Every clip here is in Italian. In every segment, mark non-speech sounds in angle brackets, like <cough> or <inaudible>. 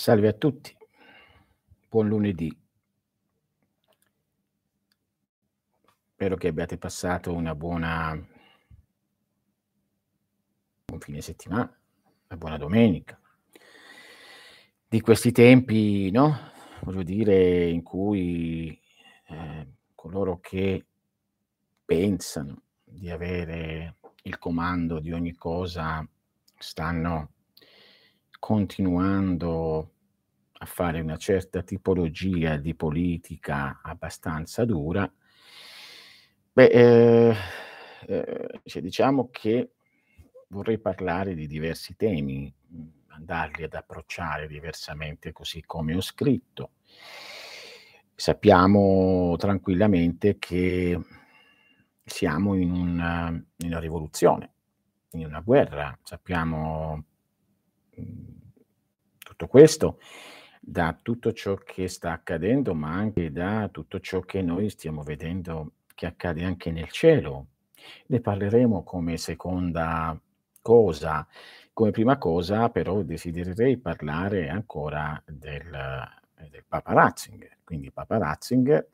Salve a tutti, buon lunedì. Spero che abbiate passato una buona buon fine settimana, una buona domenica. Di questi tempi, no? Voglio dire, in cui eh, coloro che pensano di avere il comando di ogni cosa stanno continuando a fare una certa tipologia di politica abbastanza dura, beh, eh, eh, cioè, diciamo che vorrei parlare di diversi temi, andarli ad approcciare diversamente così come ho scritto. Sappiamo tranquillamente che siamo in una, in una rivoluzione, in una guerra, sappiamo tutto questo da tutto ciò che sta accadendo, ma anche da tutto ciò che noi stiamo vedendo che accade anche nel cielo. Ne parleremo come seconda cosa. Come prima cosa, però, desidererei parlare ancora del, del Papa Ratzinger. Quindi Papa Ratzinger,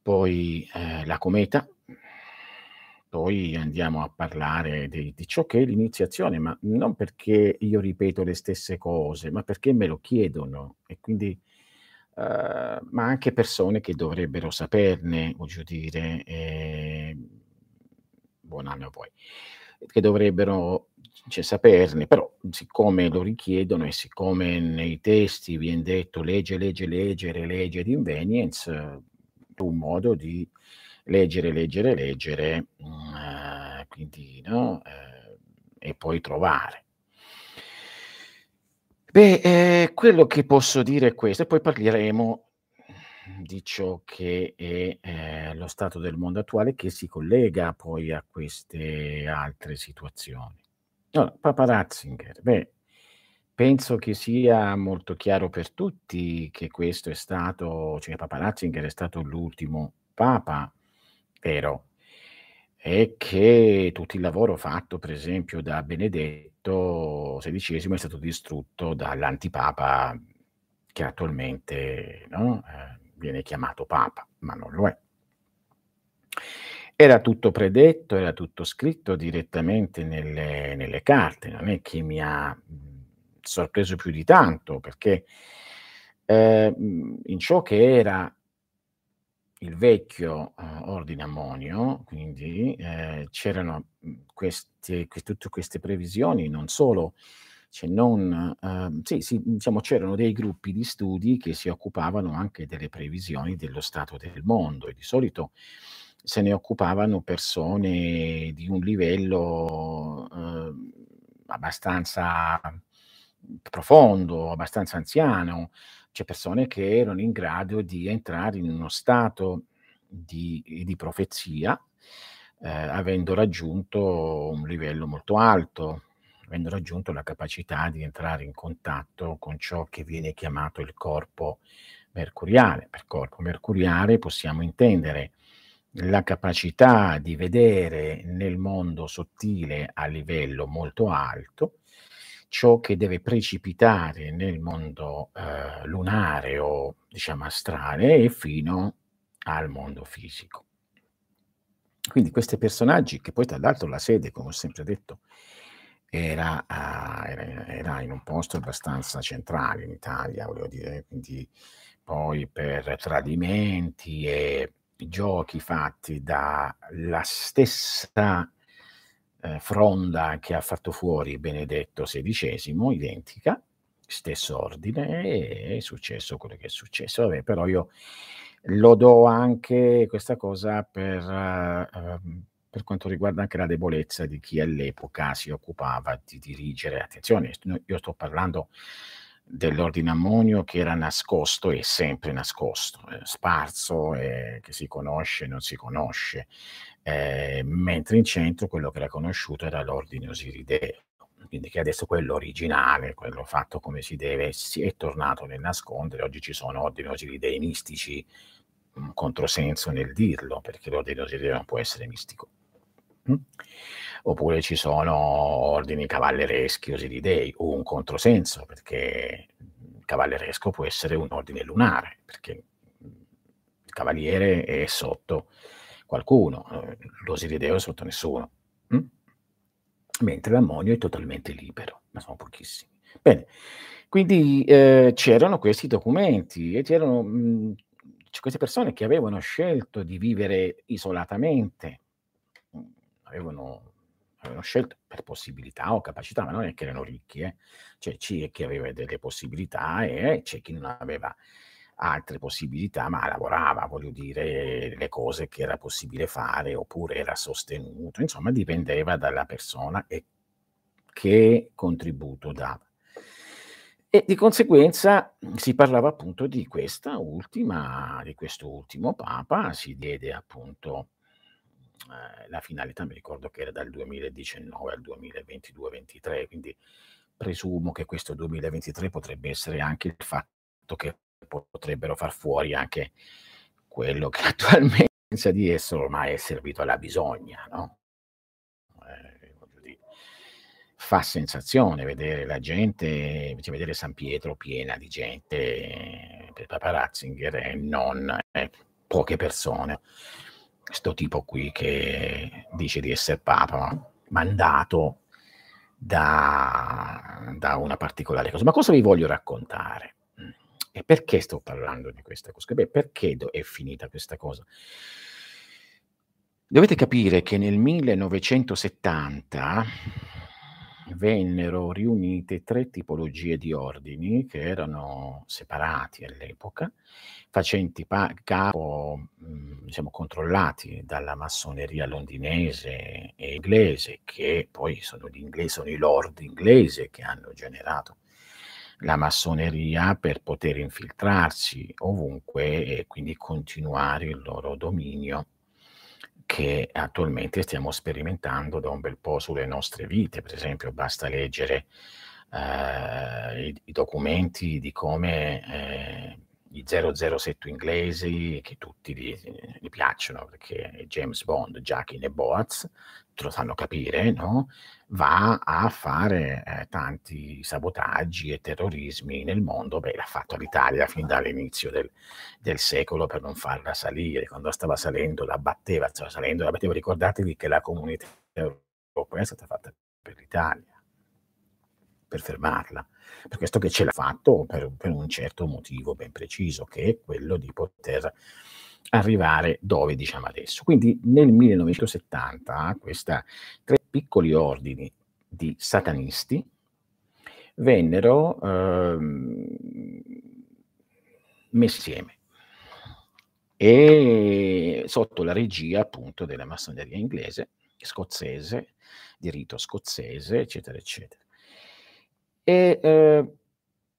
poi eh, la cometa, poi andiamo a parlare di, di, ciò che è l'iniziazione, ma non perché io ripeto le stesse cose, ma perché me lo chiedono. E quindi, uh, ma anche persone che dovrebbero saperne, voglio dire, eh, buon anno a voi, che dovrebbero cioè, saperne, però siccome lo richiedono e siccome nei testi viene detto legge, legge, leggere, legge ad invenience, un modo di leggere, leggere, leggere, uh, quindi, no? Uh, e poi trovare. Beh, eh, quello che posso dire è questo, e poi parleremo di ciò che è eh, lo stato del mondo attuale che si collega poi a queste altre situazioni. Allora, Papa Ratzinger, beh, penso che sia molto chiaro per tutti che questo è stato, cioè Papa Ratzinger è stato l'ultimo Papa vero è che tutto il lavoro fatto, per esempio, da Benedetto XVI è stato distrutto dall'antipapa che attualmente no, eh, viene chiamato papa, ma non lo è. Era tutto predetto, era tutto scritto direttamente nelle, nelle carte, non è che mi ha sorpreso più di tanto, perché eh, in ciò che era il vecchio uh, ordine ammonio, quindi eh, c'erano queste, que- tutte queste previsioni, non solo, cioè non, uh, sì, sì, diciamo, c'erano dei gruppi di studi che si occupavano anche delle previsioni dello stato del mondo e di solito se ne occupavano persone di un livello uh, abbastanza profondo, abbastanza anziano, c'è persone che erano in grado di entrare in uno stato di, di profezia, eh, avendo raggiunto un livello molto alto, avendo raggiunto la capacità di entrare in contatto con ciò che viene chiamato il corpo mercuriale. Per corpo mercuriale possiamo intendere la capacità di vedere nel mondo sottile a livello molto alto ciò che deve precipitare nel mondo eh, lunare o diciamo astrale e fino al mondo fisico. Quindi questi personaggi, che poi tra l'altro la sede, come ho sempre detto, era, uh, era, era, in un posto abbastanza centrale in Italia, volevo dire, quindi poi per tradimenti e giochi fatti dalla stessa eh, fronda che ha fatto fuori Benedetto XVI, identica, stesso ordine, e è successo quello che è successo. Vabbè, però io lo do anche questa cosa per, uh, per quanto riguarda anche la debolezza di chi all'epoca si occupava di dirigere. Attenzione, io sto parlando dell'ordine ammonio che era nascosto e sempre nascosto, eh, sparso, eh, che si conosce, non si conosce, eh, mentre in centro quello che era conosciuto era l'ordine osirideo, quindi che adesso quello originale, quello fatto come si deve, si è tornato nel nascondere, oggi ci sono ordini osiridei mistici, un controsenso nel dirlo, perché l'ordine osirideo non può essere mistico. Mm? Oppure ci sono ordini cavallereschi osiridei, un controsenso, perché cavalleresco può essere un ordine lunare, perché il cavaliere è sotto qualcuno, eh, l'Osirideo è sotto nessuno. Hm? Mentre l'ammonio è totalmente libero, ma sono pochissimi. Bene, quindi eh, c'erano questi documenti e c'erano mh, queste persone che avevano scelto di vivere isolatamente, avevano avevano scelto per possibilità o capacità, ma non è che erano ricchi, eh. cioè c'è chi aveva delle possibilità e c'è chi non aveva altre possibilità, ma lavorava, voglio dire, le cose che era possibile fare oppure era sostenuto, insomma dipendeva dalla persona e che contributo dava. E di conseguenza si parlava appunto di questa ultima, di questo ultimo Papa, si diede appunto eh, la finalità, mi ricordo che era dal 2019 al 2022-23, quindi presumo che questo 2023 potrebbe essere anche il fatto che potrebbero far fuori anche quello che <laughs> attualmente pensa di essere ormai è servito alla bisogna, no? Eh, fa sensazione vedere la gente, cioè vedere San Pietro piena di gente per Papa Ratzinger e non eh, poche persone questo tipo qui che dice di essere papa, mandato da, da, una particolare cosa. Ma cosa vi voglio raccontare? E perché sto parlando di questa cosa? Beh, perché è finita questa cosa? Dovete capire che nel 1970 vennero riunite tre tipologie di ordini che erano separati all'epoca, facenti pa- capo, mh, diciamo, controllati dalla massoneria londinese e inglese, che poi sono gli inglesi, sono i lord inglesi che hanno generato la massoneria per poter infiltrarsi ovunque e quindi continuare il loro dominio che attualmente stiamo sperimentando da un bel po' sulle nostre vite. Per esempio, basta leggere eh, i, i, documenti di come eh, i 007 inglesi, che tutti gli, gli piacciono, perché James Bond, Jackie e Boaz, lo sanno capire, no? va a fare eh, tanti sabotaggi e terrorismi nel mondo. Beh, l'ha fatto l'Italia fin dall'inizio del, del, secolo per non farla salire. Quando stava salendo la batteva, stava salendo la batteva. Ricordatevi che la comunità europea è stata fatta per l'Italia, per fermarla. Per questo che ce l'ha fatto per, per un certo motivo ben preciso, che è quello di poter arrivare dove diciamo adesso. Quindi nel 1970 questi tre piccoli ordini di satanisti vennero ehm, messi insieme e sotto la regia appunto della massoneria inglese, scozzese, di rito scozzese, eccetera, eccetera. E eh,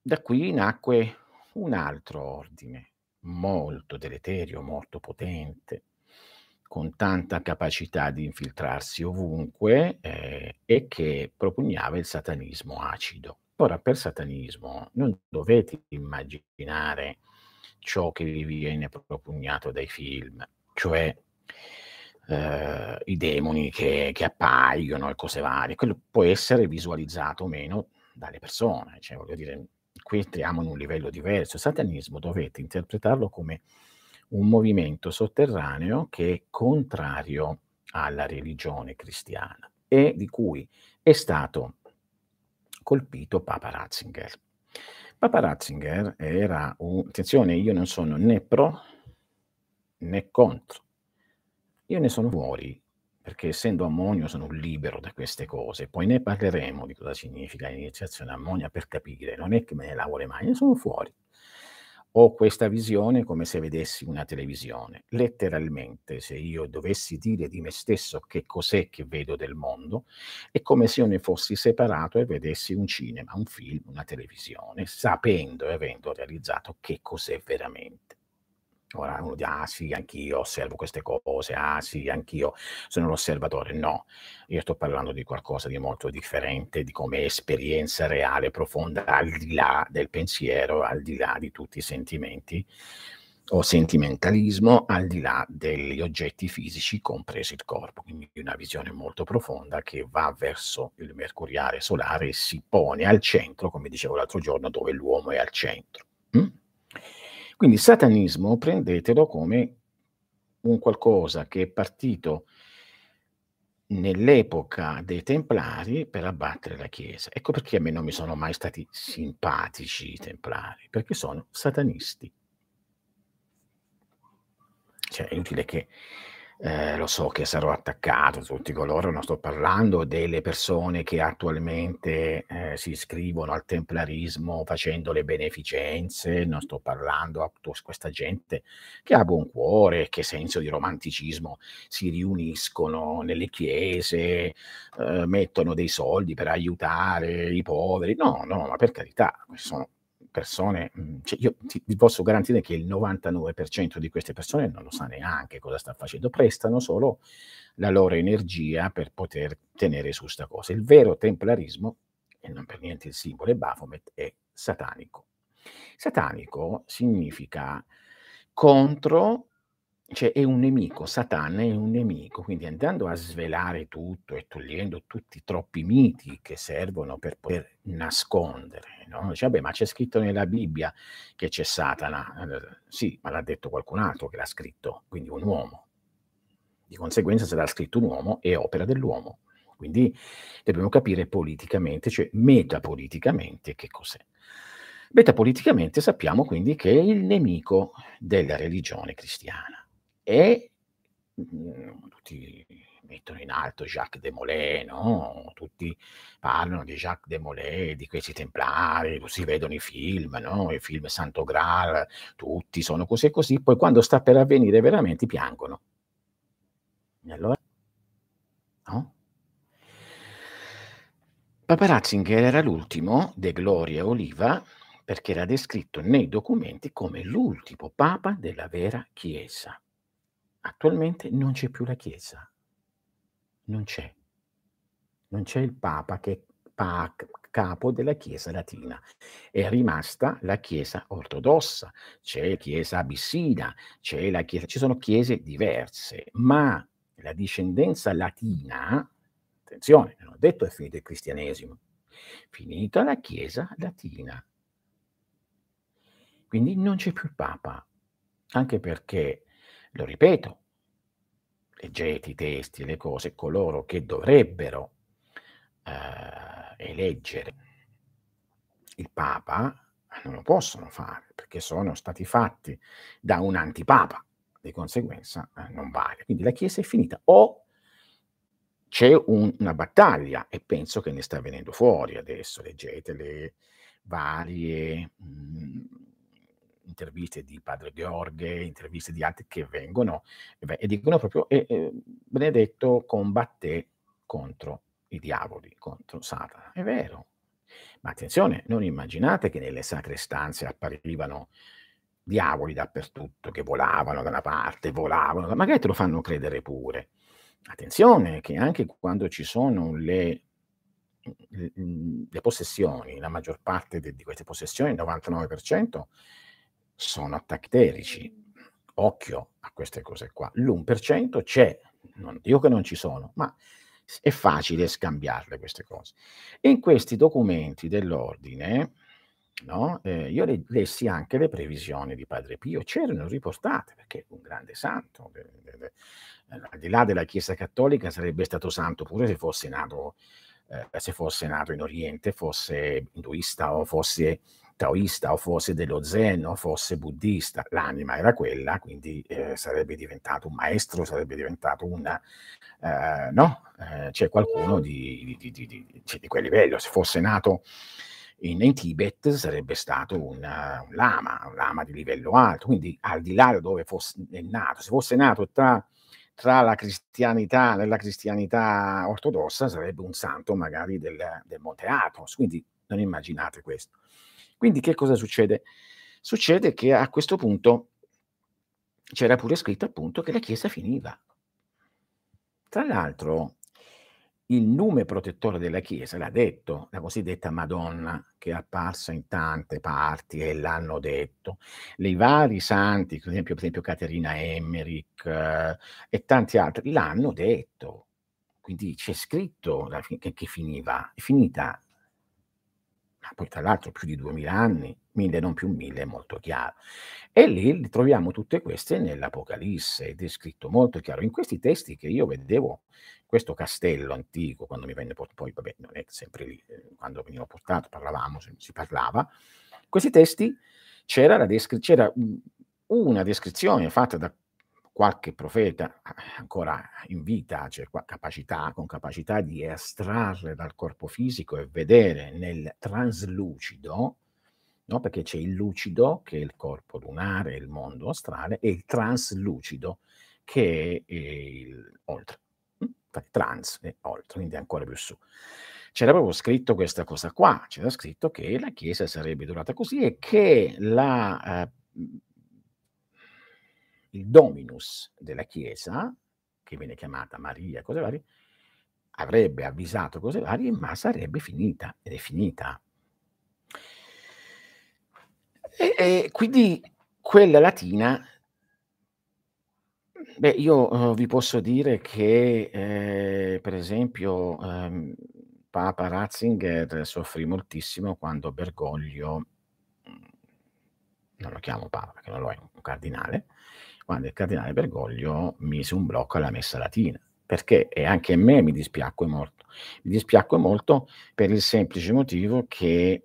da qui nacque un altro ordine, molto deleterio, molto potente, con tanta capacità di infiltrarsi ovunque eh, e che propugnava il satanismo acido. Ora, per satanismo non dovete immaginare ciò che vi viene propugnato dai film, cioè eh, i demoni che, che, appaiono e cose varie. Quello può essere visualizzato o meno dalle persone, cioè voglio dire, qui entriamo in un livello diverso. Il satanismo dovete interpretarlo come un movimento sotterraneo che è contrario alla religione cristiana e di cui è stato colpito Papa Ratzinger. Papa Ratzinger era un... Attenzione, io non sono né pro né contro. Io ne sono fuori perché essendo ammonio sono libero da queste cose, poi ne parleremo di cosa significa l'iniziazione ammonia per capire, non è che me ne lavo le mani, ne sono fuori. Ho questa visione come se vedessi una televisione. Letteralmente, se io dovessi dire di me stesso che cos'è che vedo del mondo, è come se io ne fossi separato e vedessi un cinema, un film, una televisione, sapendo e avendo realizzato che cos'è veramente. Ora uno dice, ah sì, anch'io osservo queste cose, ah sì, anch'io sono un osservatore. No, io sto parlando di qualcosa di molto differente, di come esperienza reale, profonda, al di là del pensiero, al di là di tutti i sentimenti, o sentimentalismo al di là degli oggetti fisici, compreso il corpo. Quindi una visione molto profonda che va verso il mercuriale solare e si pone al centro, come dicevo l'altro giorno, dove l'uomo è al centro. Quindi satanismo prendetelo come un qualcosa che è partito nell'epoca dei Templari per abbattere la Chiesa. Ecco perché a me non mi sono mai stati simpatici i Templari, perché sono satanisti. Cioè, è inutile che eh, lo so che sarò attaccato, tutti coloro, non sto parlando delle persone che attualmente eh, si iscrivono al templarismo facendo le beneficenze, non sto parlando a tutta questa gente che ha buon cuore, che senso di romanticismo si riuniscono nelle chiese, eh, mettono dei soldi per aiutare i poveri. No, no, ma per carità, sono persone, mhmm, cioè io ti, posso garantire che il 99% di queste persone non lo sa neanche cosa sta facendo, prestano solo la loro energia per poter tenere su sta cosa. Il vero templarismo, e non per niente il simbolo è Baphomet, è satanico. Satanico significa contro cioè è un nemico, Satana è un nemico, quindi andando a svelare tutto e togliendo tutti i troppi miti che servono per poter nascondere, no? Dice, vabbè, ma c'è scritto nella Bibbia che c'è Satana. Sì, ma l'ha detto qualcun altro che l'ha scritto, quindi un uomo. Di conseguenza, se l'ha scritto un uomo, è opera dell'uomo. Quindi dobbiamo capire politicamente, cioè metapoliticamente, che cos'è. Metapoliticamente sappiamo quindi che è il nemico della religione cristiana e mhmm, tutti mettono in alto Jacques de Molay, no? Tutti parlano di Jacques de Molay, di questi templari, si vedono i film, no? I film Santo Graal, tutti sono così e così, poi quando sta per avvenire veramente piangono. E allora? No? Papa Ratzinger era l'ultimo, De Gloria Oliva, perché era descritto nei documenti come l'ultimo papa della vera Chiesa. Attualmente non c'è più la Chiesa, non c'è. Non c'è il Papa che è capo della Chiesa latina. È rimasta la Chiesa ortodossa, c'è la Chiesa abissina, c'è la Chiesa, ci sono chiese diverse, ma la discendenza latina, attenzione, non ho detto è finito il cristianesimo, finita la Chiesa latina. Quindi non c'è più il Papa, anche perché lo ripeto, leggete i testi e le cose, coloro che dovrebbero eh, eleggere il Papa non lo possono fare perché sono stati fatti da un antipapa, di conseguenza eh, non vale. Quindi la Chiesa è finita o c'è un, una battaglia e penso che ne sta venendo fuori adesso, leggete le varie mh, mm, interviste di padre Gheorghe, interviste di altri che vengono e, e dicono proprio eh, eh, Benedetto combatté contro i diavoli, contro Satana. È vero, ma attenzione, non immaginate che nelle sacre stanze apparivano diavoli dappertutto, che volavano da una parte, volavano, magari te lo fanno credere pure. Attenzione che anche quando ci sono le, le possessioni, la maggior parte di queste possessioni, il 99%, sono attacchi. Occhio a queste cose qua. L'1% c'è, non dico che non ci sono, ma è facile scambiarle queste cose. In questi documenti dell'ordine, no, eh, io le, lessi anche le previsioni di Padre Pio, c'erano riportate, perché un grande santo, de, de, de, al di là della Chiesa Cattolica sarebbe stato santo pure se fosse nato, eh, se fosse nato in Oriente, fosse induista o fosse taoista o fosse dello zen o fosse buddista, l'anima era quella, quindi eh, sarebbe diventato un maestro, sarebbe diventato un, eh, no, eh, c'è qualcuno di, di, di, di, quel livello, se fosse nato in, in Tibet sarebbe stato un, un, lama, un lama di livello alto, quindi al di là di dove fosse nato, se fosse nato tra tra la cristianità, nella cristianità ortodossa sarebbe un santo magari del, del Monte Athos, quindi non immaginate questo. Quindi che cosa succede? Succede che a questo punto c'era pure scritto appunto che la Chiesa finiva. Tra l'altro, il nume protettore della Chiesa l'ha detto, la cosiddetta Madonna, che è apparsa in tante parti e l'hanno detto. I vari santi, per esempio, per esempio Caterina Emmerich eh, e tanti altri, l'hanno detto. Quindi c'è scritto che, che finiva, è finita. Ma poi tra l'altro più di duemila anni, mille non più mille, è molto chiaro. E lì troviamo tutte queste nell'Apocalisse ed è scritto molto chiaro. In questi testi che io vedevo questo castello antico, quando mi venne portato, poi vabbè, non è sempre lì, eh, quando veniva portato parlavamo, si parlava, questi testi c'era, descri- c'era una descrizione fatta da qualche profeta ancora in vita, cioè capacità, con capacità di estrarre dal corpo fisico e vedere nel translucido, no? perché c'è il lucido, che è il corpo lunare, il mondo astrale, e il translucido, che è il oltre trans e oltre, quindi ancora più su. C'era proprio scritto questa cosa qua, c'era scritto che la Chiesa sarebbe durata così e che la, eh, il dominus della Chiesa, che viene chiamata Maria, cose varie, avrebbe avvisato cose varie, ma sarebbe finita, ed è finita. E, e quindi quella latina Beh, io, uhm, vi posso dire che, ehm, per esempio, ehm, Papa Ratzinger soffrì moltissimo quando Bergoglio mhmm, non lo chiamo Papa perché non lo è, un cardinale, quando il cardinale Bergoglio mise un blocco alla messa latina, perché e anche a me mi dispiacque molto. Mi dispiacque molto per il semplice motivo che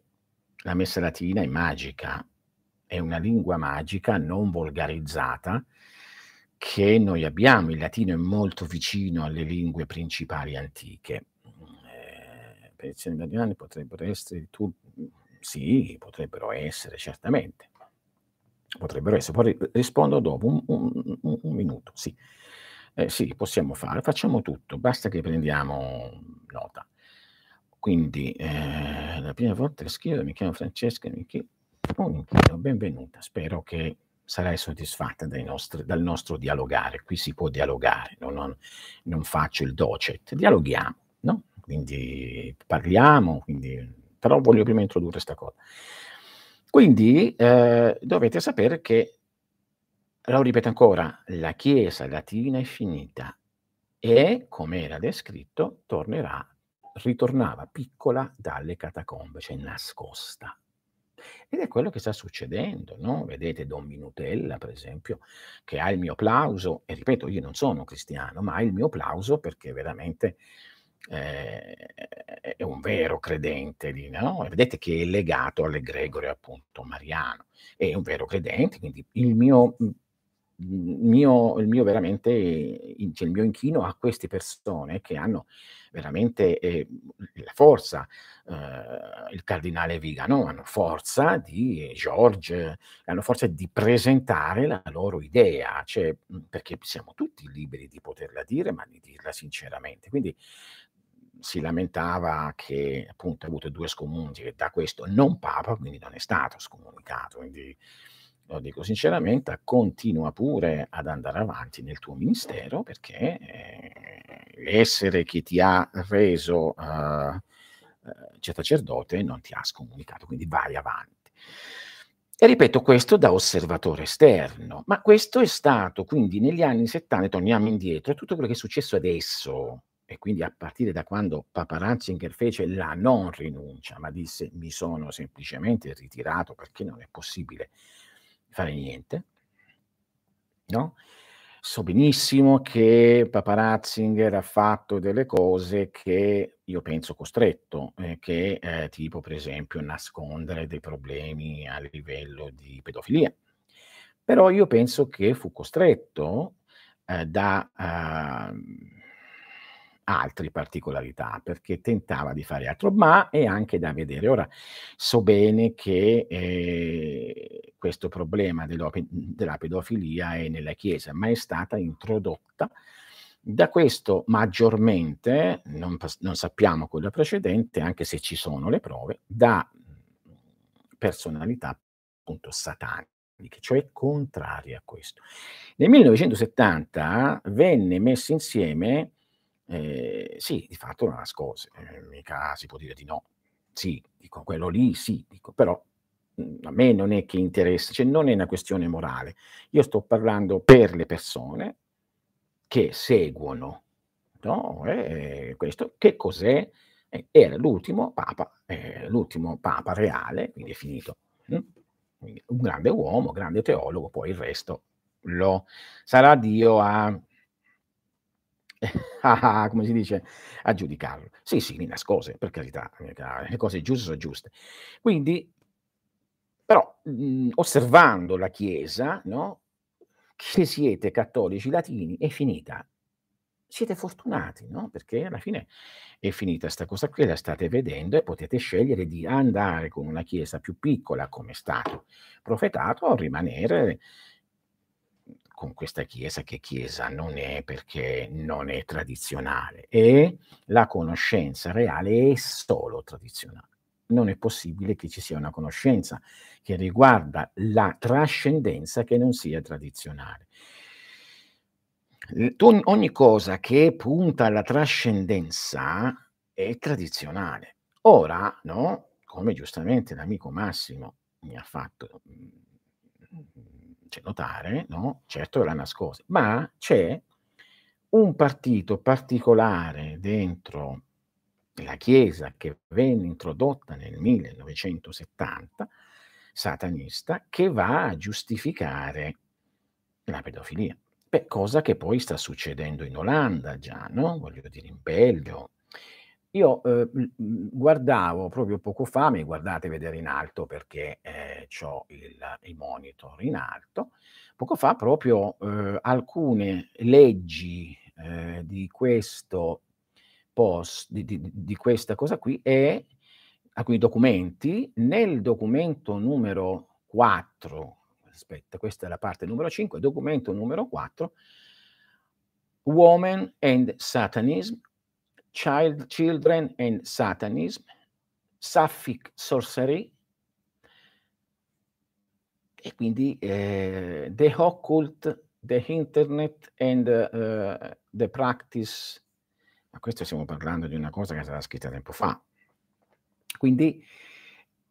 la messa latina è magica, è una lingua magica non volgarizzata che noi abbiamo. Il latino è molto vicino alle lingue principali antiche. Eh, petizioni italiane potrebbero essere tu, sì, potrebbero essere, certamente. Potrebbero essere, poi rispondo dopo, un, un, un, un minuto, sì. Eh, sì, possiamo fare, facciamo tutto, basta che prendiamo nota. Quindi, eh, la prima volta che scrivo mi chiamo Francesca, mi chiedo, un inchino, benvenuta, spero che sarai soddisfatta nostri, dal nostro dialogare. Qui si può dialogare, no? non, non, faccio il docet, dialoghiamo, no? quindi parliamo, quindi, però voglio prima introdurre questa cosa. Quindi eh, dovete sapere che, lo ripeto ancora, la Chiesa latina è finita e, come era descritto, tornerà, ritornava piccola dalle catacombe, cioè nascosta. Ed è quello che sta succedendo, no? Vedete Don Minutella, per esempio, che ha il mio plauso, e ripeto, io non sono cristiano, ma ha il mio plauso perché veramente eh, è un vero credente, no? vedete che è legato all'egregore appunto mariano, è un vero credente, quindi il mio mio, il mio veramente, cioè il mio inchino a queste persone che hanno veramente eh, la forza, eh, il cardinale Vigano, hanno forza di, eh, George, hanno forza di presentare la loro idea, cioè, perché siamo tutti liberi di poterla dire, ma di dirla sinceramente. Quindi si lamentava che appunto ha avuto due scomunti, che da questo non papa, quindi non è stato scomunicato. Quindi, lo dico sinceramente, continua pure ad andare avanti nel tuo ministero perché eh, l'essere che ti ha reso uh, uh, sacerdote non ti ha scomunicato, quindi vai avanti. E ripeto questo da osservatore esterno, ma questo è stato quindi negli anni 70, torniamo indietro, tutto quello che è successo adesso, e quindi a partire da quando Papa Ratzinger fece la non rinuncia, ma disse mi sono semplicemente ritirato perché non è possibile fare niente, no? So benissimo che Papa Ratzinger ha fatto delle cose che io penso costretto, eh, che eh, tipo per esempio nascondere dei problemi a livello di pedofilia. Però io penso che fu costretto eh, da... Altre particolarità, perché tentava di fare altro, ma è anche da vedere. Ora, so bene che eh, questo problema della pedofilia è nella Chiesa, ma è stata introdotta da questo maggiormente, non, non sappiamo quello precedente, anche se ci sono le prove, da personalità appunto sataniche cioè contrarie a questo. Nel 1970 venne messo insieme Ehm, sì, di fatto la nascose, ehm, mica si può dire di no. Sì, dico quello lì sì, dico, però, mhmm, a me non è che interessa cioè non è una questione morale. Io sto parlando per le persone che seguono, no, ehm, questo che cos'è? E era l'ultimo papa, ehm, l'ultimo papa reale, quindi è finito? Quindi un grande uomo, grande teologo, poi il resto lo sarà Dio a <laughs> come si dice, a giudicarlo. Sì, sì, mi nascose, per carità, mica le cose giuste so giuste. Quindi però, mhmm, osservando la Chiesa, no, che siete cattolici latini, è finita. Siete fortunati, no, perché alla fine è finita 'sta cosa qui, la state vedendo e potete scegliere di andare con una Chiesa più piccola, come è stato profetato, o rimanere con questa Chiesa, che Chiesa non è perché non è tradizionale, e la conoscenza reale è solo tradizionale. Non è possibile che ci sia una conoscenza che riguarda la trascendenza che non sia tradizionale. Ogni cosa che punta alla trascendenza è tradizionale. Ora, no, come giustamente l'amico Massimo mi ha fatto, mhmm cioè notare, no, certo la nascose, ma c'è un partito particolare dentro la Chiesa che venne introdotta nel 1970, satanista, che va a giustificare la pedofilia. Beh, cosa che poi sta succedendo in Olanda già, no, voglio dire in Belgio. Io, mhmm, guardavo proprio poco fa, mi guardate vedere in alto perché, ehm, c'ho il i monitor in alto, poco fa proprio, uhm, alcune leggi, ehm, di questo post di di di questa cosa qui e alcuni documenti, nel documento numero 4 aspetta, questa è la parte numero 5, documento numero 4 Women and Satanism, Child Children and Satanism, Sapphic Sorcery e quindi, ehm, The Occult, The Internet and, uhm, the Practice ma questo stiamo parlando di una cosa che stata scritta tempo fa. Quindi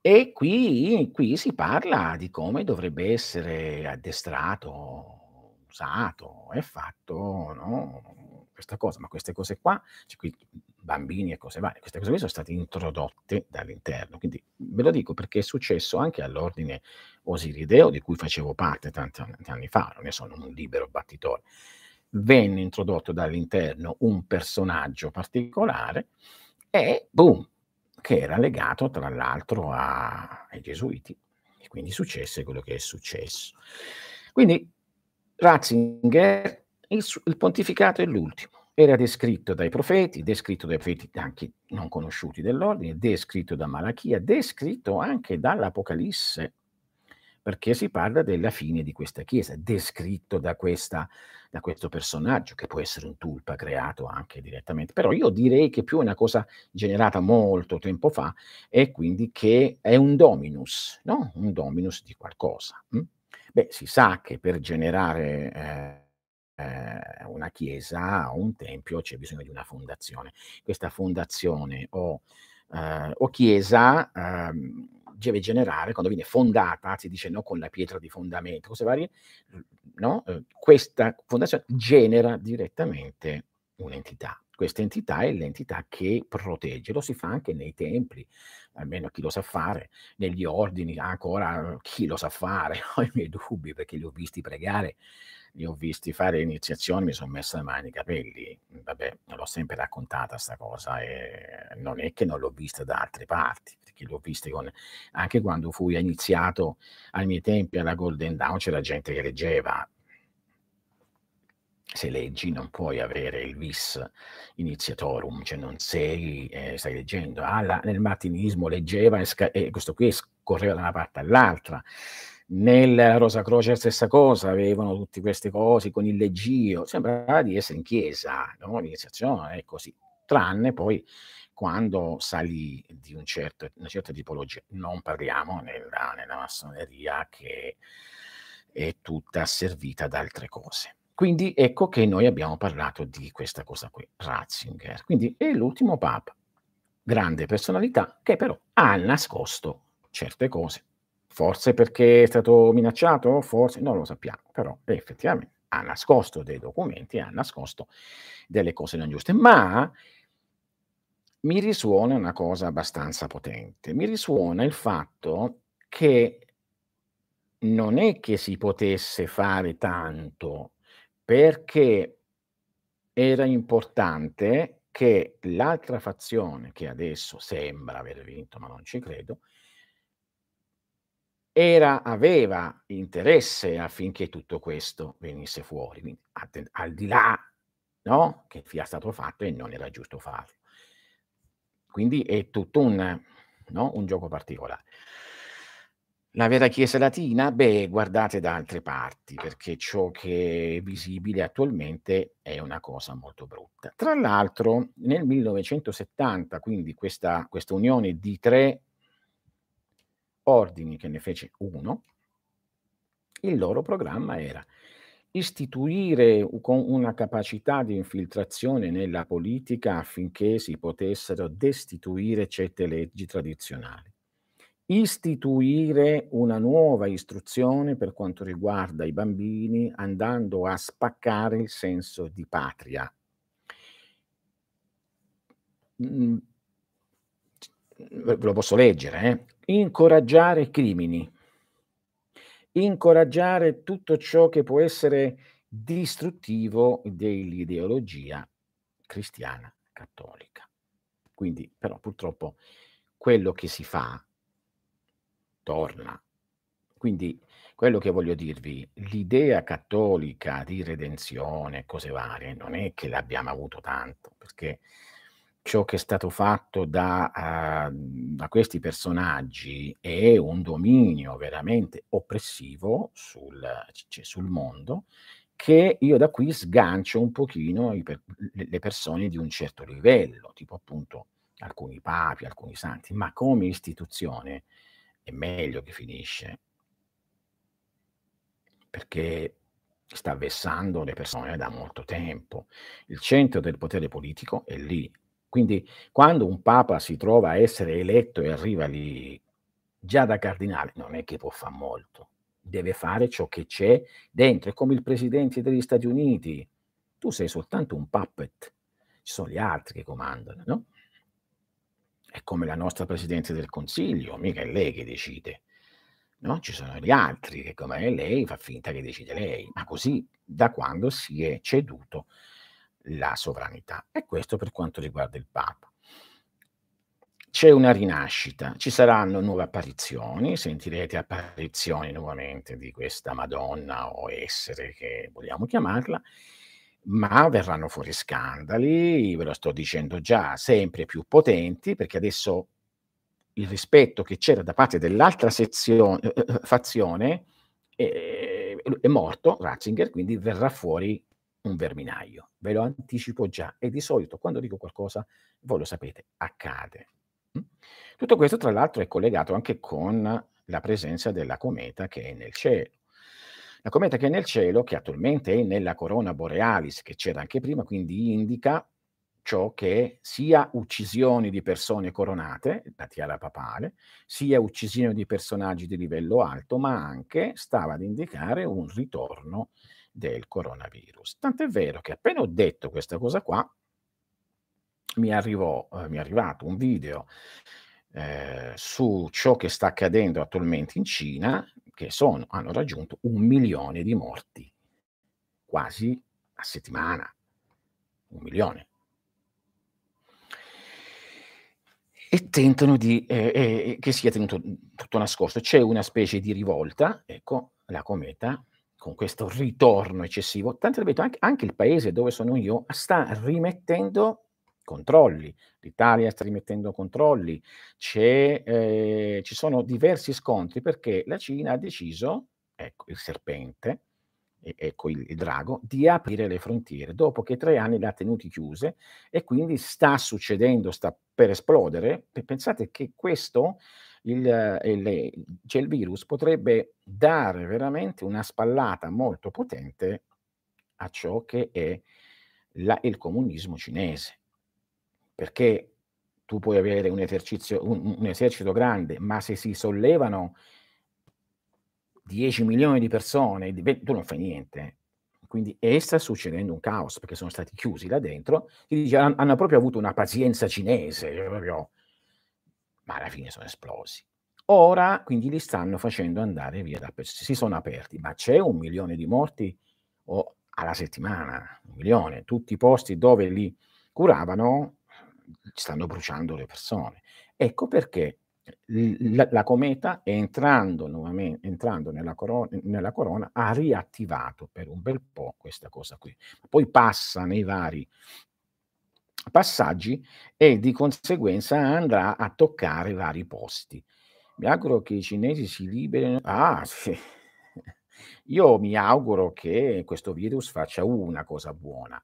e qui qui si parla di come dovrebbe essere addestrato, usato e fatto, no, questa cosa, ma queste cose qua, cioè qui bambini e cose varie, queste cose qui sono state introdotte dall'interno. Quindi ve lo dico perché è successo anche all'ordine Osirideo, di cui facevo parte tanti an anni fa, non ne sono un libero battitore. Venne introdotto dall'interno un personaggio particolare e boom, che era legato tra l'altro a ai gesuiti e quindi successe quello che è successo. Quindi Ratzinger, il il pontificato è l'ultimo. Era descritto dai profeti, descritto dai profeti anche non conosciuti dell'ordine, descritto da Malachia, descritto anche dall'Apocalisse, perché si parla della fine di questa chiesa, descritto da questa da questo personaggio, che può essere un tulpa creato anche direttamente. Però io direi che più è una cosa generata molto tempo fa e quindi che è un dominus, no, un dominus di qualcosa, mh. Beh, si sa che per generare, ehm, ehm, una chiesa o un tempio c'è bisogno di una fondazione. Questa fondazione o ehm, o chiesa, ehm, deve generare quando viene fondata, si dice, no, con la pietra di fondamento, cose varie, no, uhm, questa fondazione genera direttamente un'entità. Questa entità è l'entità che protegge. Lo si fa anche nei templi, almeno chi lo sa fare, negli ordini ancora chi lo sa fare, <laughs> ho i miei dubbi perché li ho visti pregare, li ho visti fare iniziazioni, mi son messo le mani nei capelli. Vabbè, l'ho sempre raccontata 'sta cosa e non è che non l'ho vista da altre parti, perché l'ho viste con anche quando fui iniziato ai miei tempi alla Golden Dawn c'era gente che leggeva. Se leggi non puoi avere il vis iniziatorum, cioè non sei ehm, stai leggendo. Ah, la nel martinismo leggeva e sca e questo qui scorreva da una parte all'altra. Nella Rosa Croce la stessa cosa, avevano tutti queste cose con il leggio, sembrava di essere in chiesa, no, l'iniziazione è così. Tranne poi quando sali di un certo una certa tipologia, non parliamo nella nella massoneria che è tutta asservita ad altre cose. Quindi ecco che noi abbiamo parlato di questa cosa qui, Ratzinger. Quindi è l'ultimo papa, grande personalità, che però ha nascosto certe cose. Forse perché è stato minacciato, forse non lo sappiamo, però effettivamente ha nascosto dei documenti, ha nascosto delle cose non giuste, ma mi risuona una cosa abbastanza potente. Mi risuona il fatto che non è che si potesse fare tanto perché era importante che l'altra fazione, che adesso sembra aver vinto, ma non ci credo, era, aveva interesse affinché tutto questo venisse fuori, quindi al di là no, che sia stato fatto e non era giusto farlo. Quindi è tutto un, no, un gioco particolare. La vera Chiesa latina? Beh, guardate da altre parti, perché ciò che è visibile attualmente è una cosa molto brutta. Tra l'altro, nel 1970, quindi questa, questa unione di tre ordini, che ne fece uno, il loro programma era istituire con una capacità di infiltrazione nella politica affinché si potessero destituire certe leggi tradizionali istituire una nuova istruzione per quanto riguarda i bambini, andando a spaccare il senso di patria. Ve lo posso leggere, eh? incoraggiare crimini, incoraggiare tutto ciò che può essere distruttivo dell'ideologia cristiana cattolica. Quindi, però, purtroppo quello che si fa torna. Quindi quello che voglio dirvi, l'idea cattolica di redenzione, cose varie, non è che l'abbiamo avuto tanto, perché ciò che è stato fatto da, uh, da questi personaggi è un dominio veramente oppressivo sul, cioè sul mondo che io da qui sgancio un pochino per, le persone di un certo livello, tipo appunto alcuni papi, alcuni santi, ma come istituzione è meglio che finisce. Perché sta vessando le persone da molto tempo. Il centro del potere politico è lì. Quindi quando un papa si trova a essere eletto e arriva lì già da cardinale, non è che può fare molto. Deve fare ciò che c'è dentro. È come il presidente degli Stati Uniti. Tu sei soltanto un puppet. Ci sono gli altri che comandano, no? È come la nostra Presidente del Consiglio, mica è lei che decide. No? Ci sono gli altri che come lei fa finta che decide lei, ma così da quando si è ceduto la sovranità. E questo per quanto riguarda il Papa. C'è una rinascita, ci saranno nuove apparizioni, sentirete apparizioni nuovamente di questa Madonna o essere che vogliamo chiamarla, ma verranno fuori scandali, ve lo sto dicendo già, sempre più potenti, perché adesso il rispetto che c'era da parte dell'altra sezione, eh, eh fazione è, è morto, Ratzinger, quindi verrà fuori un verminaio. Ve lo anticipo già e di solito quando dico qualcosa, voi lo sapete, accade. Mm? Tutto questo tra l'altro è collegato anche con la presenza della cometa che è nel cielo. La cometa che è nel cielo, che attualmente è nella corona borealis, che c'era anche prima, quindi indica ciò che sia uccisioni di persone coronate, la tiara papale, sia uccisioni di personaggi di livello alto, ma anche stava ad indicare un ritorno del coronavirus. Tant'è vero che appena ho detto questa cosa qua, mi, arrivò, eh, mi è arrivato un video eh, su ciò che sta accadendo attualmente in Cina, che sono, hanno raggiunto un milione di morti, quasi a settimana, un milione. E tentano di, eh, eh, che sia tenuto tutto nascosto. C'è una specie di rivolta, ecco, la cometa, con questo ritorno eccessivo. Tanto ripeto, anche, anche il paese dove sono io sta rimettendo controlli. L'Italia sta rimettendo controlli, eh, ci sono diversi scontri perché la Cina ha deciso, ecco il serpente, ecco il, il, drago, di aprire le frontiere dopo che tre anni le ha tenute chiuse e quindi sta succedendo, sta per esplodere. Pensate che questo, il, il, cioè il virus, potrebbe dare veramente una spallata molto potente a ciò che è la, il comunismo cinese. Perché tu puoi avere un, un, un esercito grande, ma se si sollevano 10 milioni di persone, tu non fai niente. Quindi e sta succedendo un caos perché sono stati chiusi là dentro. Dice, hanno proprio avuto una pazienza cinese, cioè proprio, ma alla fine sono esplosi. Ora quindi li stanno facendo andare via da si sono aperti, ma c'è un milione di morti alla settimana, un milione. Tutti i posti dove li curavano stanno bruciando le persone. Ecco perché la, la cometa, entrando, nuovamente, entrando nella, corona, nella corona, ha riattivato per un bel po' questa cosa qui. Poi passa nei vari passaggi e di conseguenza andrà a toccare vari posti. Mi auguro che i cinesi si liberino. Ah, sì. <laughs> Io mi auguro che questo virus faccia una cosa buona,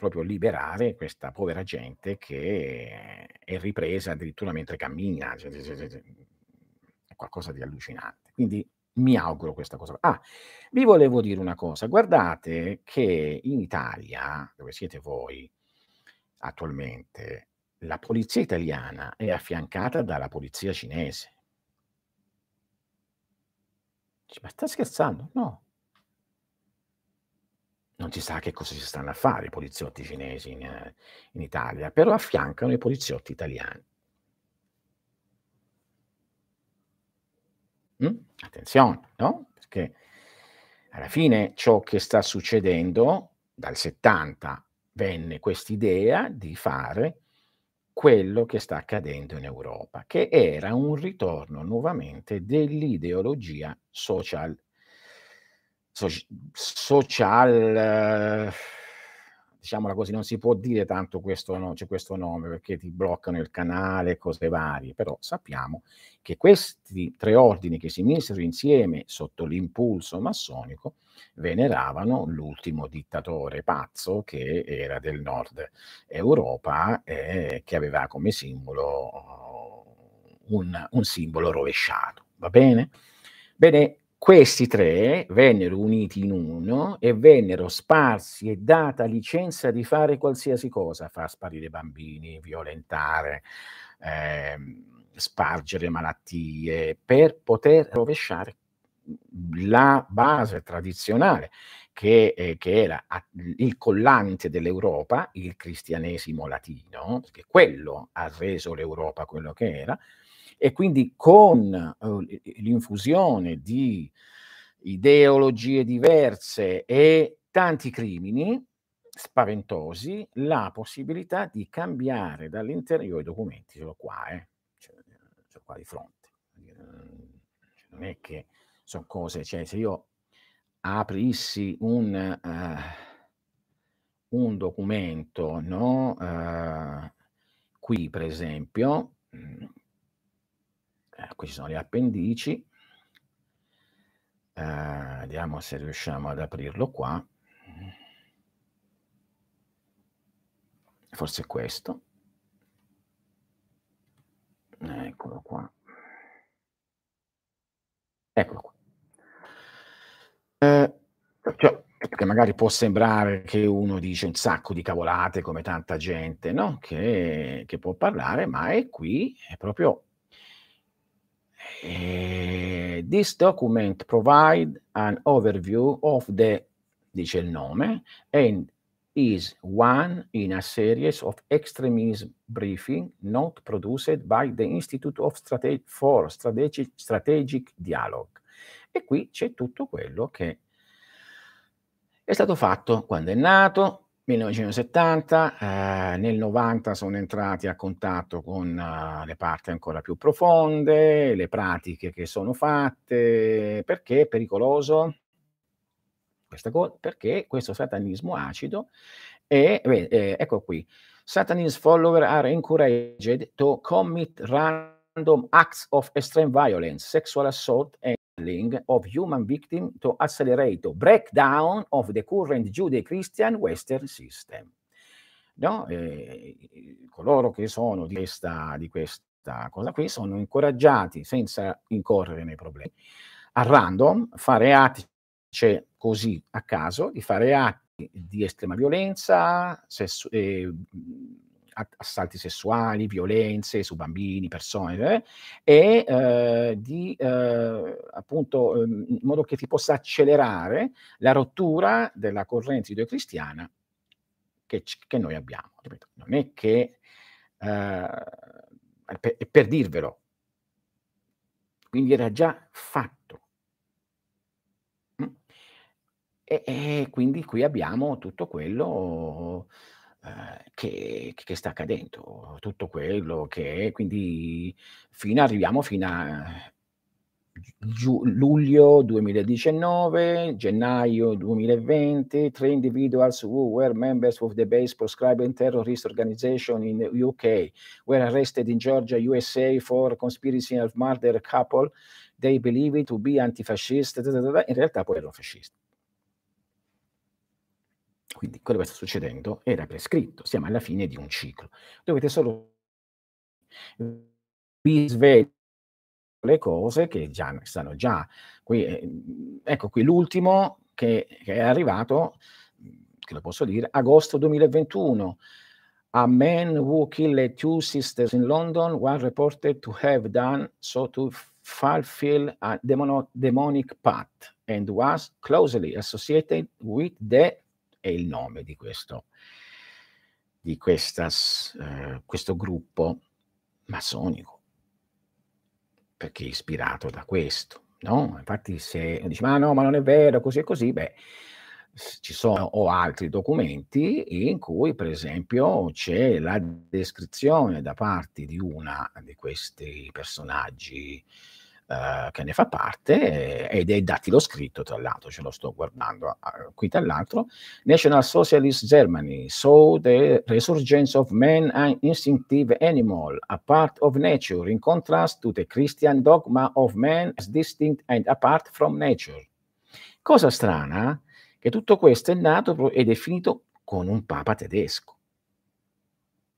proprio liberare questa povera gente che è ripresa addirittura mentre cammina, cioè, cioè, cioè, è qualcosa di allucinante. Quindi mi auguro questa cosa. Ah, vi volevo dire una cosa, guardate che in Italia, dove siete voi attualmente, la polizia italiana è affiancata dalla polizia cinese. Ma sta scherzando? No non si sa che cosa si stanno a fare i poliziotti cinesi in, eh, in Italia, però affiancano i poliziotti italiani. Mm? Attenzione, no? Perché alla fine ciò che sta succedendo dal 70 venne quest'idea di fare quello che sta accadendo in Europa, che era un ritorno nuovamente dell'ideologia social soci social, diciamola così, non si può dire tanto questo, no, c'è questo nome perché ti bloccano il canale cose varie, però sappiamo che questi tre ordini che si misero insieme sotto l'impulso massonico veneravano l'ultimo dittatore pazzo che era del nord Europa e che aveva come simbolo un, un simbolo rovesciato. Va bene? Bene, questi tre vennero uniti in uno e vennero sparsi e data licenza di fare qualsiasi cosa, far sparire bambini, violentare, eh, spargere malattie, per poter rovesciare la base tradizionale che, eh, che, era il collante dell'Europa, il cristianesimo latino, perché quello ha reso l'Europa quello che era, e quindi con uh, l'infusione di ideologie diverse e tanti crimini spaventosi, la possibilità di cambiare dall'interno, i documenti ce l'ho qua, eh, ce, l'ho qua di fronte, non è che sono cose, cioè se io aprissi un, uh, un documento, no? Uh, qui per esempio, mh, eh, qui ci sono le appendici. Eh, vediamo se riusciamo ad aprirlo qua. Forse questo. Eccolo qua. Eccolo qua. Eh, cioè, perché magari può sembrare che uno dice un sacco di cavolate come tanta gente, no? Che, che può parlare, ma è qui, è proprio Uh, this document provide an overview of the, dice il nome, and is one in a series of extremism briefing not produced by the Institute of Strate- for Strategic, Strategic Dialogue. E qui c'è tutto quello che è stato fatto quando è nato, 1970, eh, nel 90 sono entrati a contatto con uh, le parti ancora più profonde, le pratiche che sono fatte, perché è pericoloso? Questa cosa, perché questo satanismo acido è, beh, eh, ecco qui, Satanist followers are encouraged to commit random acts of extreme violence, sexual assault and of human victim to accelerate the breakdown of the current Judeo-Christian Western system. No? Eh, coloro che sono di questa, di questa cosa qui sono incoraggiati senza incorrere nei problemi a random fare atti, cioè così a caso di fare atti di estrema violenza, sessu- eh, assalti sessuali, violenze su bambini, persone, eh, e eh, di eh, appunto ehm, in modo che si possa accelerare la rottura della corrente ideo-cristiana che, che noi abbiamo. Non è che eh, per, per dirvelo, quindi era già fatto. Mm? E, e, quindi qui abbiamo tutto quello eh, che, che, sta accadendo, tutto quello che quindi fino arriviamo fino a giu, luglio 2019, gennaio 2020, three individuals who were members of the base proscribing terrorist organization in the UK were arrested in Georgia, USA for conspiracy of murder couple. They believe to be antifascist, in realtà poi erano fascisti. Quindi quello che sta succedendo era prescritto, siamo alla fine di un ciclo. Dovete solo vi svegli le cose che già stanno già qui. Ehm, ecco qui l'ultimo che, che, è arrivato, che lo posso dire, agosto 2021. A man who killed two sisters in London was reported to have done so to fulfill a demonic path and was closely associated with the è il nome di questo di questa, uh, questo gruppo massonico perché è ispirato da questo, no? Infatti se dici ma no, ma non è vero, così e così, beh, ci sono o altri documenti in cui per esempio c'è la descrizione da parte di una di questi personaggi uh, che ne fa parte eh, ed è dattilo scritto tra l'altro, ce lo sto guardando qui tra l'altro, National Socialist Germany saw the resurgence of man an instinctive animal, a part of nature, in contrast to the Christian dogma of man as distinct and apart from nature. Cosa strana, che tutto questo è nato ed è finito con un papa tedesco.